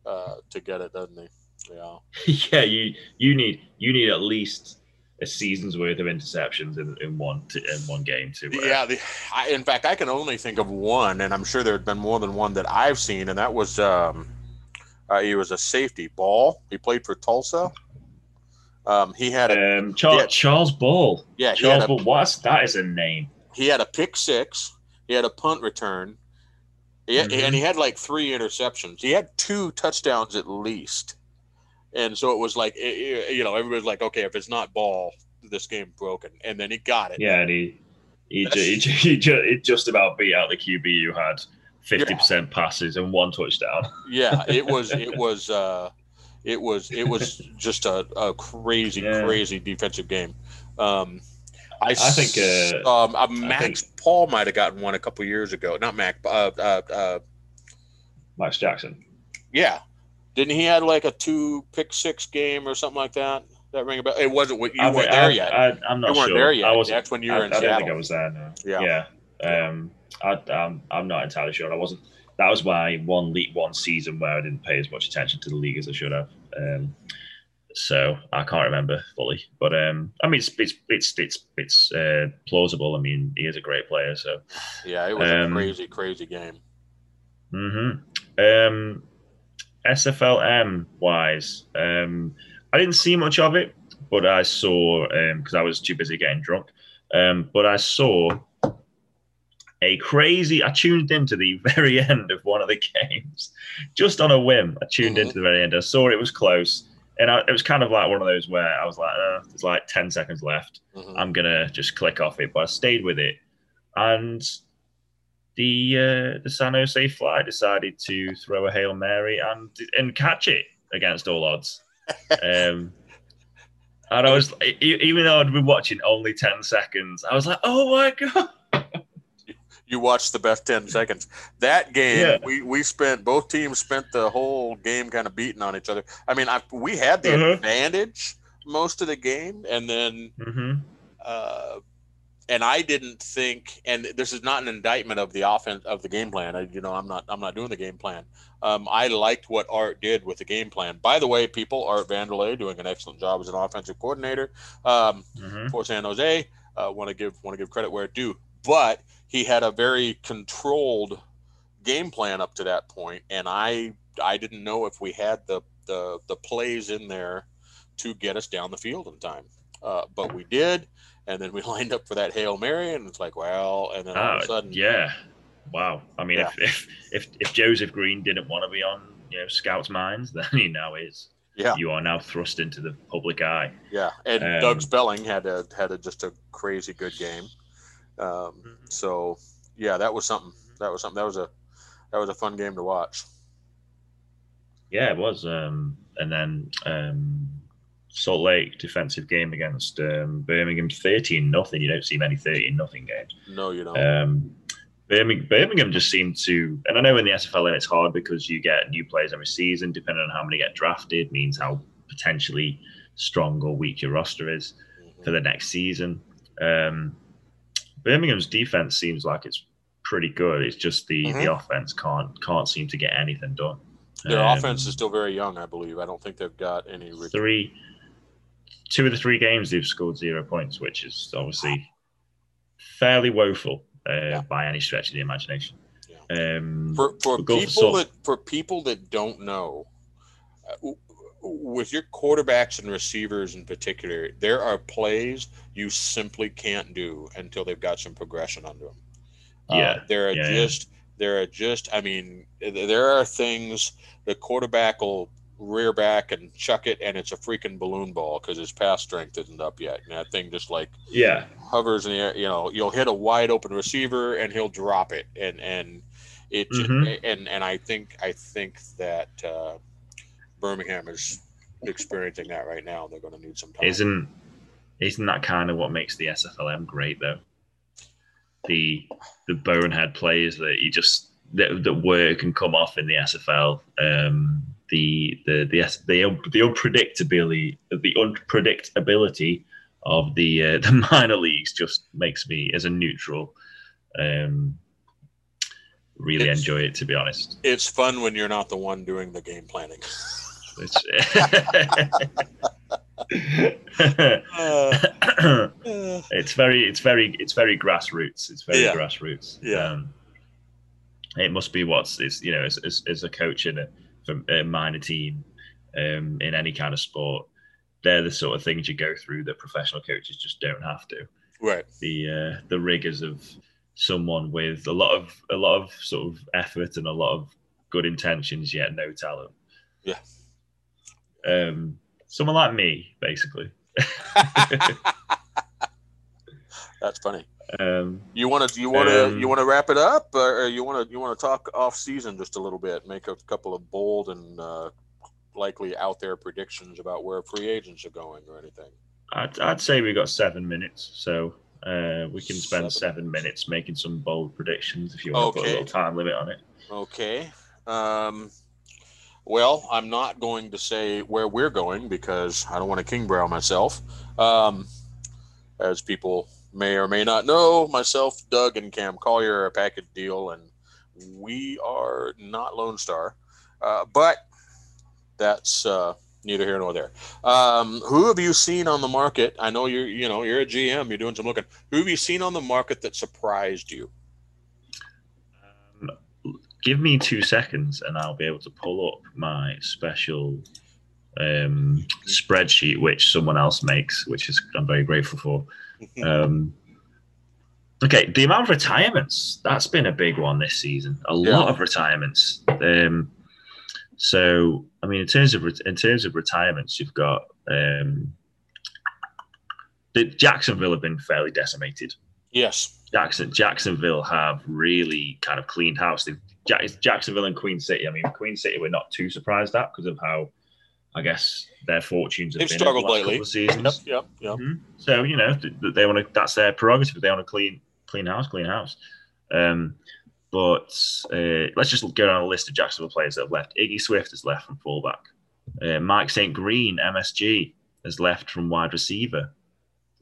uh, to get it, doesn't he? Yeah. yeah, you you need you need at least a season's worth of interceptions in, in one to, in one game to uh, Yeah, the, I, in fact, I can only think of one, and I'm sure there had been more than one that I've seen, and that was um, uh, he was a safety ball. He played for Tulsa. Um, he had a Um, Charles, Yeah. Charles Ball. yeah Charles had a, Ball. What's that? Is a name? he had a pick six. He had a punt return. He had- Mhm. And he had like three interceptions. He had two touchdowns at least. And so it was like, you know, everybody's like, okay, if it's not ball, this game broken. And then he got it. Yeah, and he he, ju- he, ju- he, just about beat out the QB who had fifty percent passes and one touchdown. yeah it was it was uh it was it was just a, a crazy Yeah. crazy defensive game um i, I think, uh, um uh, max paul might have gotten one a couple years ago not mac uh, uh uh Max Jackson. yeah didn't he had like a two pick six game or something like that that ring about it wasn't what you I weren't think- there I, yet I, I'm not you weren't sure. there yet I wasn't. that's when you I, were I in don't think I was there. No. Yeah. Yeah. Um, I, I'm I'm not entirely sure. I wasn't. That was my one league one season where I didn't pay as much attention to the league as I should have. Um, so I can't remember fully, but um, I mean, it's it's it's it's, it's uh, plausible. I mean, he is a great player, so yeah it was Um, a crazy crazy game hmm Um, SFLM wise, um, I didn't see much of it, but I saw because I was too busy getting drunk. Um, but I saw a crazy. I tuned into the very end of one of the games, just on a whim. I tuned Mhm. into the very end. I saw it was close, and I, it was kind of like one of those where I was like, uh, "There's like ten seconds left." Mhm. I'm gonna just click off it, but I stayed with it, and the uh, the San Jose Fly decided to throw a hail mary and and catch it against all odds. Um, and I was even though I'd been watching only ten seconds, I was like, "Oh my god!" You watched the best 10 seconds. That game Yeah. we, we spent both teams spent the whole game kind of beating on each other. I mean I, we had the Uh-huh. advantage most of the game and then hmm uh, and i didn't think and this is not an indictment of the offense of the game plan. I, you know i'm not i'm not doing the game plan. Um, i liked what art did with the game plan. By the way people art vanderlei doing an excellent job as an offensive coordinator. Um, hmm for San Jose. Uh, want to give want to give credit where it due, but he had a very controlled game plan up to that point, and I I didn't know if we had the the the plays in there to get us down the field in time, uh, but we did, and then we lined up for that hail mary, and it's like well, and then all of a Oh, sudden, yeah, wow. I mean, if, if if if Joseph Green didn't want to be on you know scouts' minds, then he now is. Yeah. you are now thrust into the public eye. yeah, and Um, Doug Spelling had a had a just a crazy good game, um, so yeah, that was something. That was something. That was a that was a fun game to watch. Yeah, it was. Um, and then um, Salt Lake defensive game against um, Birmingham, thirteen nothing. You don't see many thirteen nothing games. No, you don't. Um, Birmingham, Birmingham just seemed to, and I know in the SFL it's hard because you get new players every season, depending on how many get drafted, means how potentially strong or weak your roster is Mhm. for the next season. Um, Birmingham's defense seems like it's pretty good. It's just the Mhm. the offense can't can't seem to get anything done. Their Um, offense is still very young, I believe. I don't think they've got any. ret- three, two of the three games they've scored zero points, which is obviously fairly woeful uh, Yeah. by any stretch of the imagination. Um, For for We'll for people that for people that don't know, uh, with your quarterbacks and receivers in particular, there are plays you simply can't do until they've got some progression under them. Yeah, uh, there are yeah, just there are just. I mean, there are things the quarterback will rear back and chuck it, and it's a freaking balloon ball because his pass strength isn't up yet. And that thing just like yeah hovers in the air. You know, you'll hit a wide open receiver and he'll drop it, and and it Mhm. and and I think I think that uh, Birmingham is experiencing that right now. They're going to need some time. Isn't isn't that kind of what makes the SFLM great though? The the bonehead players that you just that, that work and come off in the SFL. Um, the the the the, the unpredictability the unpredictability of the uh, the minor leagues just makes me as a neutral um, really It's- enjoy it to be honest. it's fun when you're not the one doing the game planning. It's, Uh, uh, it's very it's very it's very grassroots it's very Yeah. grassroots Yeah. um, it must be what's it's you know as, as, as a coach in a, from a minor team um, in any kind of sport they're the sort of things you go through that professional coaches just don't have to right. the uh, the rigors of someone with a lot of a lot of sort of effort and a lot of good intentions yet no talent Yeah. Um someone like me basically That's funny. um You want to you want to Um, you want to wrap it up, or you want to you want to talk off season just a little bit, make a couple of bold and uh, likely out there predictions about where free agents are going or anything. I'd, I'd say we got seven minutes, so uh, we can spend Seven seven minutes making some bold predictions if you want to put a Okay. little time limit on it. Okay. Um, well, I'm not going to say where we're going because I don't want to kingbrow myself. Um, as people may or may not know, myself, Doug, and Cam Collier are a package deal, and we are not Lone Star. Uh, but that's uh, neither here nor there. Um, who have you seen on the market? I know you're, you know, you're a GM. You're doing some looking. Who have you seen on the market that surprised you? Give me two seconds, and I'll be able to pull up my special um, spreadsheet, which someone else makes, which is I'm very grateful for. Um, okay, the amount of retirements that's been a big one this season. A Yeah. lot of retirements. Um, so, I mean, in terms of in terms of retirements, you've got um, the Jacksonville have been fairly decimated. yes. Jackson Jacksonville have really kind of cleaned house. They've, Jacksonville and Queen City. I mean, Queen City we're not too surprised at because of how I guess their fortunes have They've been struggled over the last lately. couple seasons. Yep. Yep. Yep. So you know th- th- they want to. That's their prerogative. They want to clean, clean house, clean house. Um, but uh, let's just go down a list of Jacksonville players that have left. Iggy Swift has left from fullback. Uh, Mike St. Green, MSG, has left from wide receiver.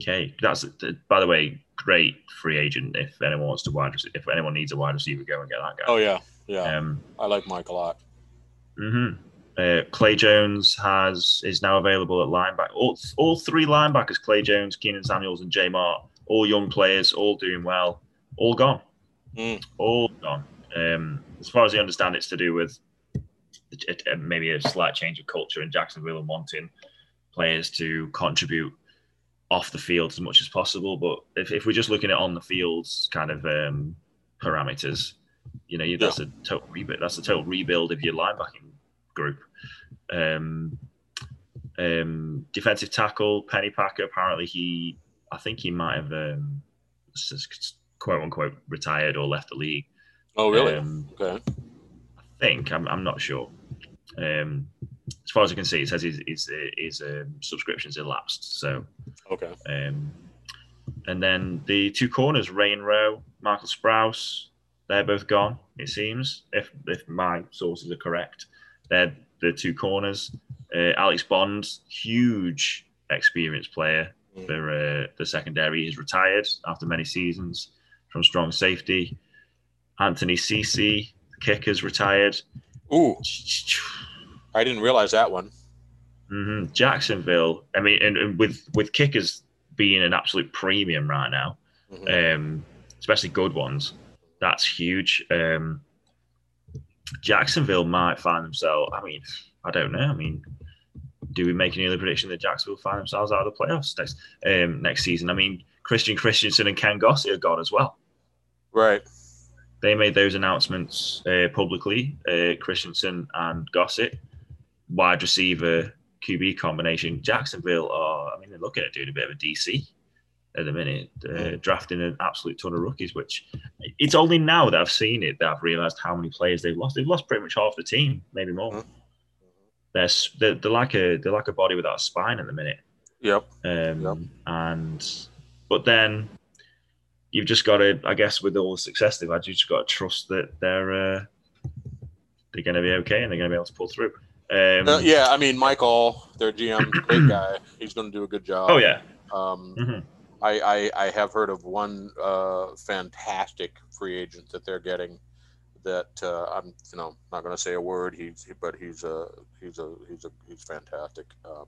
Okay, that's by the way, great free agent. If anyone wants to wide, if anyone needs a wide receiver, go and get that guy. Oh yeah. Yeah. Um, I like Mike a lot. hmm Uh, Clay Jones has is now available at linebacker. All, all three linebackers, Clay Jones, Keenan Samuels, and J Mart, all young players, all doing well, all gone, Mm. all gone. Um, as far as I understand, it's to do with it, it- maybe a slight change of culture in Jacksonville and wanting players to contribute off the field as much as possible. But if, if we're just looking at on the fields kind of um, parameters, you know, that's a total rebuild. That's a total rebuild of your linebacking group. Um, um, defensive tackle Penny Packer. Apparently, he, I think he might have um, quote unquote retired or left the league. Oh really? Um, okay. I think I'm, I'm not sure. Um, as far as I can see, it says his his, his um, subscription's elapsed. So, Okay. um, and then the two corners, Ray and Rowe, Michael Sprouse, they're both gone. It seems, if if my sources are correct, they're the two corners. Uh, Alex Bond, huge experienced player Mm. for uh, the secondary, is retired after many seasons from strong safety. Anthony Cece, kicker's retired. Ooh, I didn't realize that one. hmm Jacksonville. I mean, and, and with with kickers being an absolute premium right now, Mhm. um, especially good ones, that's huge. Um, Jacksonville might find themselves. I mean, I don't know. I mean, do we make any other prediction that Jacksonville find themselves out of the playoffs next um, next season? I mean, Christian Christensen and Ken Gossett are gone as well. Right. They made those announcements uh, publicly. Uh, Christensen and Gossett, wide receiver QB combination. Jacksonville are, I mean, they're looking at doing a bit of a DC at the minute, uh, drafting an absolute ton of rookies. Which it's only now that I've seen it that I've realised how many players they've lost. They've lost pretty much half the team, maybe more. Mm-hmm. They're, they're, they're like a they're like a body without a spine at the minute. Yep. Um, yep. And but then you've just got to, I guess, with all the success they've had, you just got to trust that they're uh, they're going to be okay and they're going to be able to pull through. Um, uh, yeah, I mean, Michael, their GM, great guy. He's going to do a good job. Oh yeah. Um, mm-hmm. I, I, I have heard of one uh, fantastic free agent that they're getting. That uh, I'm you know not going to say a word. He's but he's a he's a he's a he's fantastic. Um,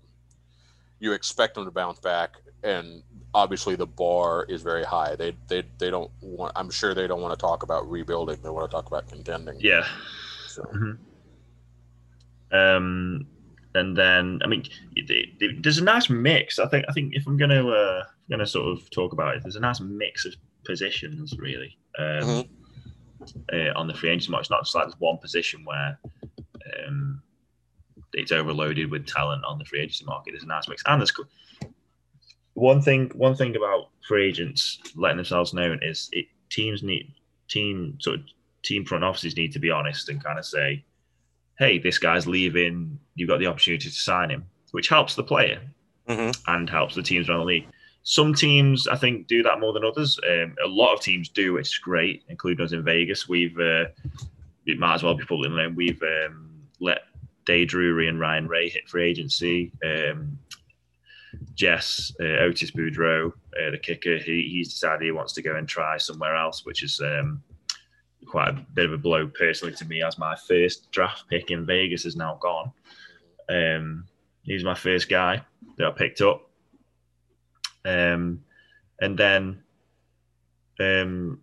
you expect them to bounce back, and obviously the bar is very high. They they they don't want. I'm sure they don't want to talk about rebuilding. They want to talk about contending. Yeah. So. Mm-hmm. Um, and then I mean, there's a nice mix. I think I think if I'm gonna uh, gonna sort of talk about it, there's a nice mix of positions really um, mm-hmm. uh, on the free agency market. It's not just like there's one position where um, it's overloaded with talent on the free agency market. There's a nice mix, and there's one thing. One thing about free agents letting themselves known is it teams need team sort of team front offices need to be honest and kind of say, "Hey, this guy's leaving. You've got the opportunity to sign him," which helps the player mm-hmm. and helps the teams around the league. Some teams, I think, do that more than others. Um, a lot of teams do, which is great, including us in Vegas. We've, uh, it might as well be public known, we've um, let Dade Drury and Ryan Ray hit free agency. Um, Jess, uh, Otis Boudreau, uh, the kicker, he, he's decided he wants to go and try somewhere else, which is um, quite a bit of a blow personally to me as my first draft pick in Vegas is now gone. Um, he's my first guy that I picked up. Um, and then um,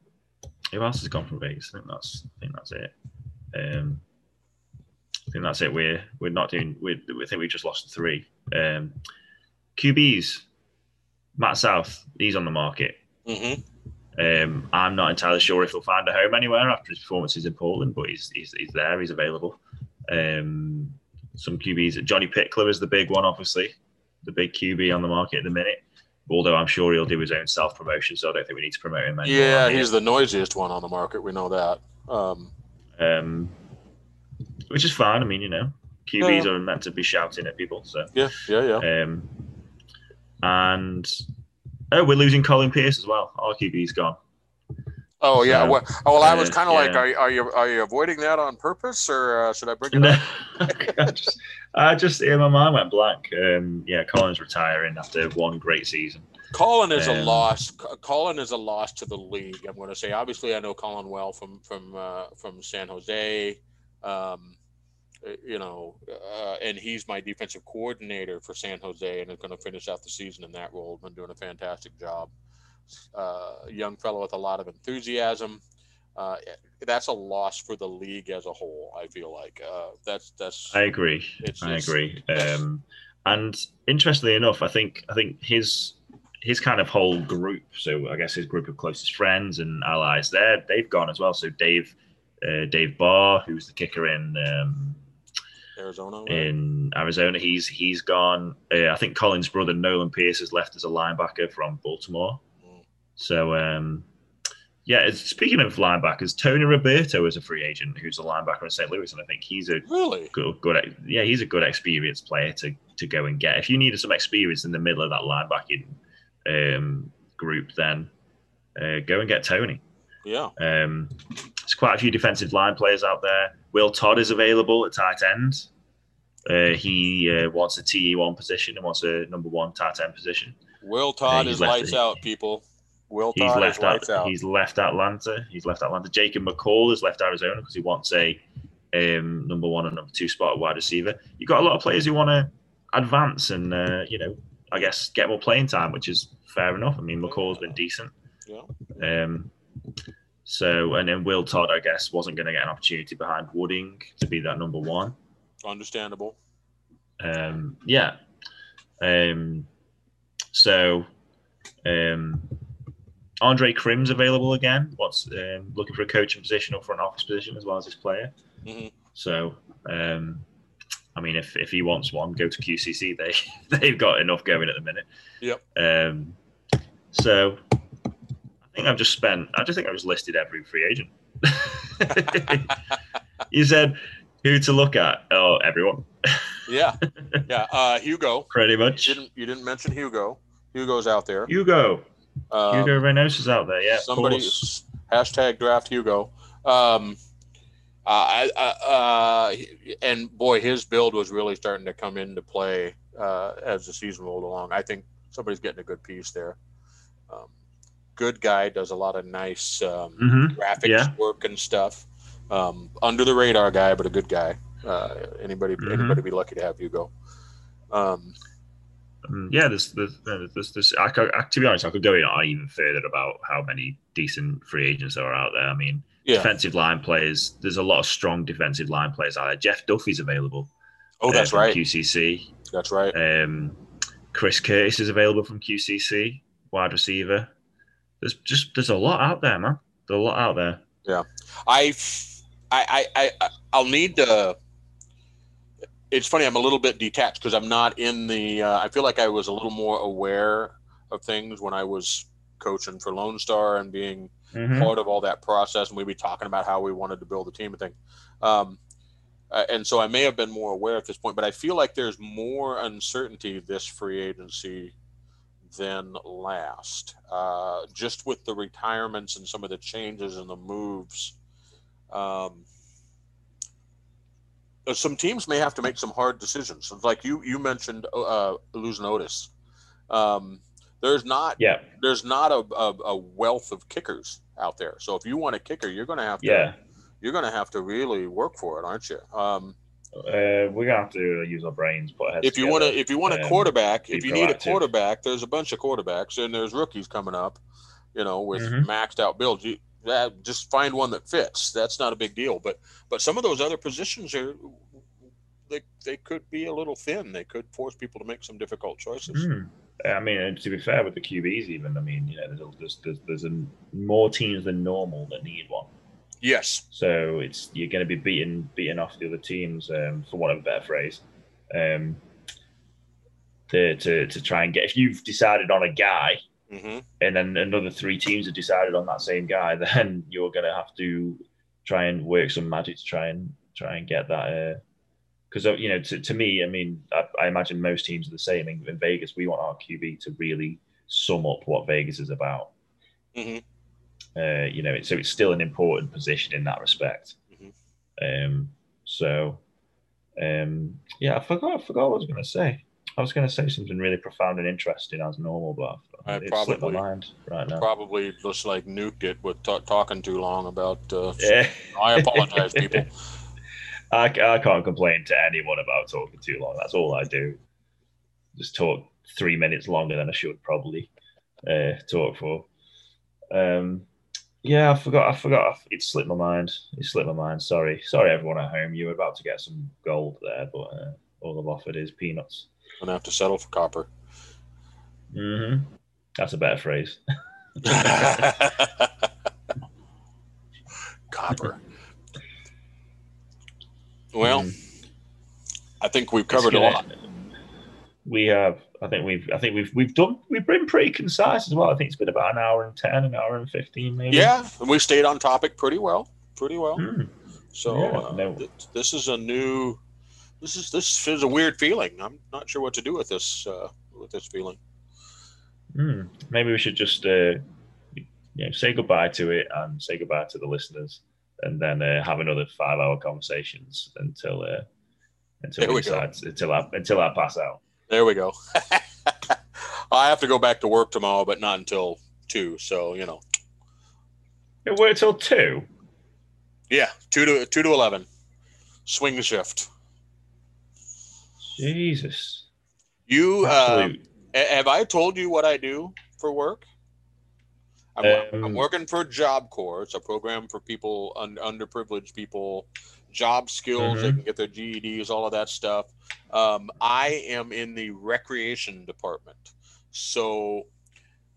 who else has gone from Vegas? I think that's I think that's it. Um, I think that's it. We're we're not doing. We we think we just lost three. Um, QBs, Matt South, he's on the market. Mm-hmm. Um, I'm not entirely sure if he'll find a home anywhere after his performances in Portland, but he's he's, he's there. He's available. Um, some QBs. Johnny Pickler is the big one, obviously, the big QB on the market at the minute. Although I'm sure he'll do his own self promotion, so I don't think we need to promote him. Anymore. Yeah, he's the noisiest one on the market. We know that. Um, um, which is fine. I mean, you know, QBs yeah. are meant to be shouting at people. So yeah, yeah, yeah. Um, and oh, we're losing Colin Pierce as well. Our QB's gone. Oh yeah. well, oh, well, I was kind of uh, yeah. like, are, are, you are you avoiding that on purpose, or uh, should I bring it no. up? I just, I just yeah, my mind went blank. Um, yeah, Colin's retiring after one great season. Colin is um, a loss. Colin is a loss to the league. I'm going to say. Obviously, I know Colin well from from uh, from San Jose. Um, you know, uh, and he's my defensive coordinator for San Jose, and is going to finish out the season in that role. Been doing a fantastic job uh, young fellow with a lot of enthusiasm. Uh, that's a loss for the league as a whole. I feel like uh, that's that's. I agree. It's, I agree. Um, and interestingly enough, I think I think his his kind of whole group. So I guess his group of closest friends and allies there, they've gone as well. So Dave uh, Dave Barr, who's the kicker in um, Arizona. Right? In Arizona, he's he's gone. Uh, I think Colin's brother Nolan Pierce has left as a linebacker from Baltimore. So, um, yeah, speaking of linebackers, Tony Roberto is a free agent who's a linebacker in St. Louis, and I think he's a really good, good, yeah, he's a good experienced player to to go and get. If you needed some experience in the middle of that linebacking um, group, then uh, go and get Tony. Yeah. Um, there's quite a few defensive line players out there. Will Todd is available at tight end. Uh, he uh, wants a TE one position and wants a number one tight end position. Will Todd uh, is lights out, people. Will he's left out, out, He's left Atlanta. He's left Atlanta. Jacob McCall has left Arizona because he wants a um, number one and number two spot wide receiver. You've got a lot of players who want to advance and uh, you know, I guess get more playing time, which is fair enough. I mean, McCall's been decent. Yeah. Um, so and then Will Todd, I guess, wasn't going to get an opportunity behind Wooding to be that number one. Understandable. Um, yeah. Um, so um, Andre Krim's available again. What's um, looking for a coaching position or for an office position as well as his player. Mhm. So, um, I mean, if, if he wants one, go to QCC. They they've got enough going at the minute. Yep. Um, so, I think I've just spent. I just think I've just listed every free agent. you said who to look at? Oh, everyone, Yeah, yeah. Uh, Hugo, pretty you much. didn't you didn't mention Hugo? Hugo's out there. Hugo, Um, Hugo Reynosa's out there. Yeah, somebody hashtag draft Hugo. Um, uh, I, I, uh, and boy, his build was really starting to come into play uh, as the season rolled along. I think somebody's getting a good piece there. Um, good guy, does a lot of nice um, Mhm. graphics Yeah. work and stuff. Um, under the radar guy, but a good guy. Uh, anybody, Mhm. anybody be lucky to have Hugo. Um, Um, yeah, there's, there's, there's, there's I could, I, to be honest, I could go in even further about how many decent free agents are out there. I mean, yeah. defensive line players, there's a lot of strong defensive line players out there. Jeff Duffy's available. Oh, uh, that's from right. QCC. That's right. Um, Chris Curtis is available from QCC, wide receiver. There's just there's a lot out there, man. There's a lot out there. Yeah, I, I, I, I, I'll need to. It's funny. I'm a little bit detached because I'm not in the. Uh, I feel like I was a little more aware of things when I was coaching for Lone Star and being Mhm. part of all that process, and we'd be talking about how we wanted to build a team and thing. Um, uh, and so I may have been more aware at this point, but I feel like there's more uncertainty this free agency than last. Uh, just with the retirements and some of the changes and the moves. Um, some teams may have to make some hard decisions. Like you, you mentioned uh, losing Otis. Um, there's not Yeah, there's not a, a, a wealth of kickers out there. So if you want a kicker, you're going to have to yeah. you're going to have to really work for it, aren't you? Um, Uh, we're gonna have to use our brains. Put if you want to if you want a quarterback, if you need a quarterback, there's a bunch of quarterbacks and there's rookies coming up, you know, with Mhm. maxed out builds. You that, just find one that fits. That's not a big deal. But but some of those other positions are they they could be a little thin. They could force people to make some difficult choices. Hmm. I mean, and to be fair with the QBs, even I mean, you know, there's there's there's, there's a, more teams than normal that need one. Yes. So it's you're going to be beating beating off the other teams, um, for want of a better phrase, um, to, to to try and get. If you've decided on a guy, hmm and then another three teams have decided on that same guy, then you're going to have to try and work some magic to try and try and get that. Because uh, you know, to, to me, I mean, I, I imagine most teams are the same. In, in Vegas, we want our QB to really sum up what Vegas is about. hmm Uh, you know, so it's still an important position in that respect. Mhm. Um, so, um, yeah, I forgot. I forgot what I was going to say. I was going to say something really profound and interesting as normal, but I it slipped my mind right now. Probably just like nuked it with ta talking too long about. Uh, Yeah. I apologize, people. I, I can't complain to anyone about talking too long. That's all I do. Just talk three minutes longer than I should probably uh, talk for. Um, yeah, I forgot. I forgot. It slipped my mind. It slipped my mind. Sorry, sorry, everyone at home. You were about to get some gold there, but uh, all I've offered is peanuts. Gonna have to settle for copper. hmm That's a better phrase. copper. Well, Mm. I think we've covered a lot. We have. I think we've. I think we've. We've done. We've been pretty concise as well. I think it's been about an hour and ten, an hour and fifteen, maybe. Yeah, and we stayed on topic pretty well. Pretty well. Hmm. So Yeah, uh, no. th- this is a new. This is this is a weird feeling. I'm not sure what to do with this. Uh, with this feeling. Hmm. Maybe we should just uh, you know, say goodbye to it and say goodbye to the listeners, and then uh, have another five-hour conversations until uh, until There we we decide until I until I pass out. There we go. I have to go back to work tomorrow, but not until two. So you know, It worked till two. yeah, two to two to eleven, swing shift. Jesus. You uh, Have I told you what I do for work? I'm, I'm Um, working for Job Corps. It's a program for people, un- underprivileged people, job skills. They Mhm. can get their GEDs, all of that stuff. Um, I am in the recreation department. So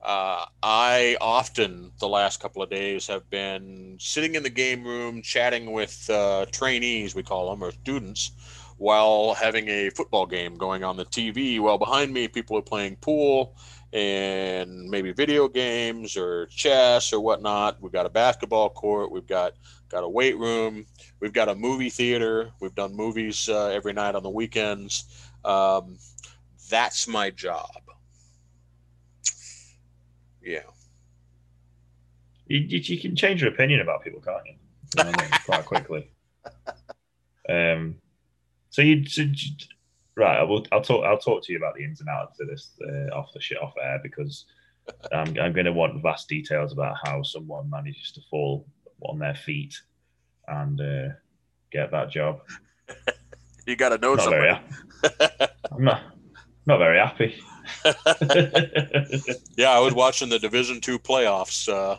uh, I often, the last couple of days, have been sitting in the game room chatting with uh, trainees, we call them, or students, while having a football game going on the TV. While behind me, people are playing pool and maybe video games or chess or whatnot. We've got a basketball court. We've got got a weight room. We've got a movie theater. We've done movies uh, every night on the weekends. Um, that's my job. Yeah. You, you, can change your opinion about people, can't you? you know Quite quickly. Um, so you, right? I will. I'll talk. I'll talk to you about the ins and outs of this uh, off the shit off air because I'm, I'm going to want vast details about how someone manages to fall on their feet and uh, get that job. you got to know not somebody. Very, I'm not not very happy. yeah, I was watching the Division Two playoffs. Uh,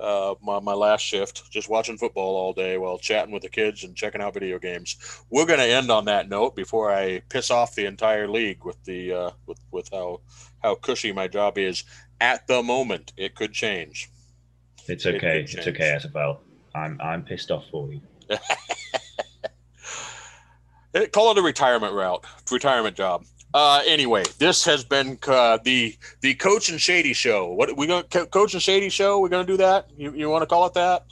uh, my, my last shift, just watching football all day while chatting with the kids and checking out video games. We're going to end on that note before I piss off the entire league with the uh, with with how how cushy my job is at the moment. It could change. It's okay. It it's okay, SFL. I'm I'm pissed off for you. Call it a retirement route, retirement job. Uh, anyway, this has been uh, the the Coach and Shady show. What we going Coach and Shady show? We're going to do that. You, you want to call it that?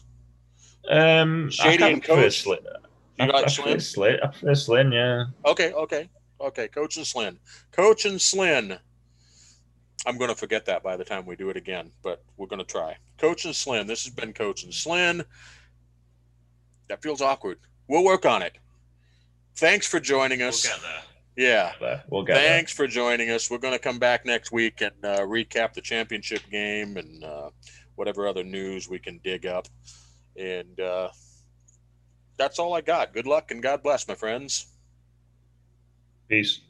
Um, Shady and Coach. Slit. You got I Slin. Slit. I prefer Slin. Yeah. Okay. Okay. Okay. Coach and Slin. Coach and Slin. I'm going to forget that by the time we do it again, but we're going to try. Coach and Slin. This has been Coach and Slin. That feels awkward. We'll work on it. Thanks for joining us. We'll there. Yeah. we'll get Thanks for joining us. We're going to come back next week and uh, recap the championship game and uh, whatever other news we can dig up. And uh, that's all I got. Good luck and God bless, my friends. Peace.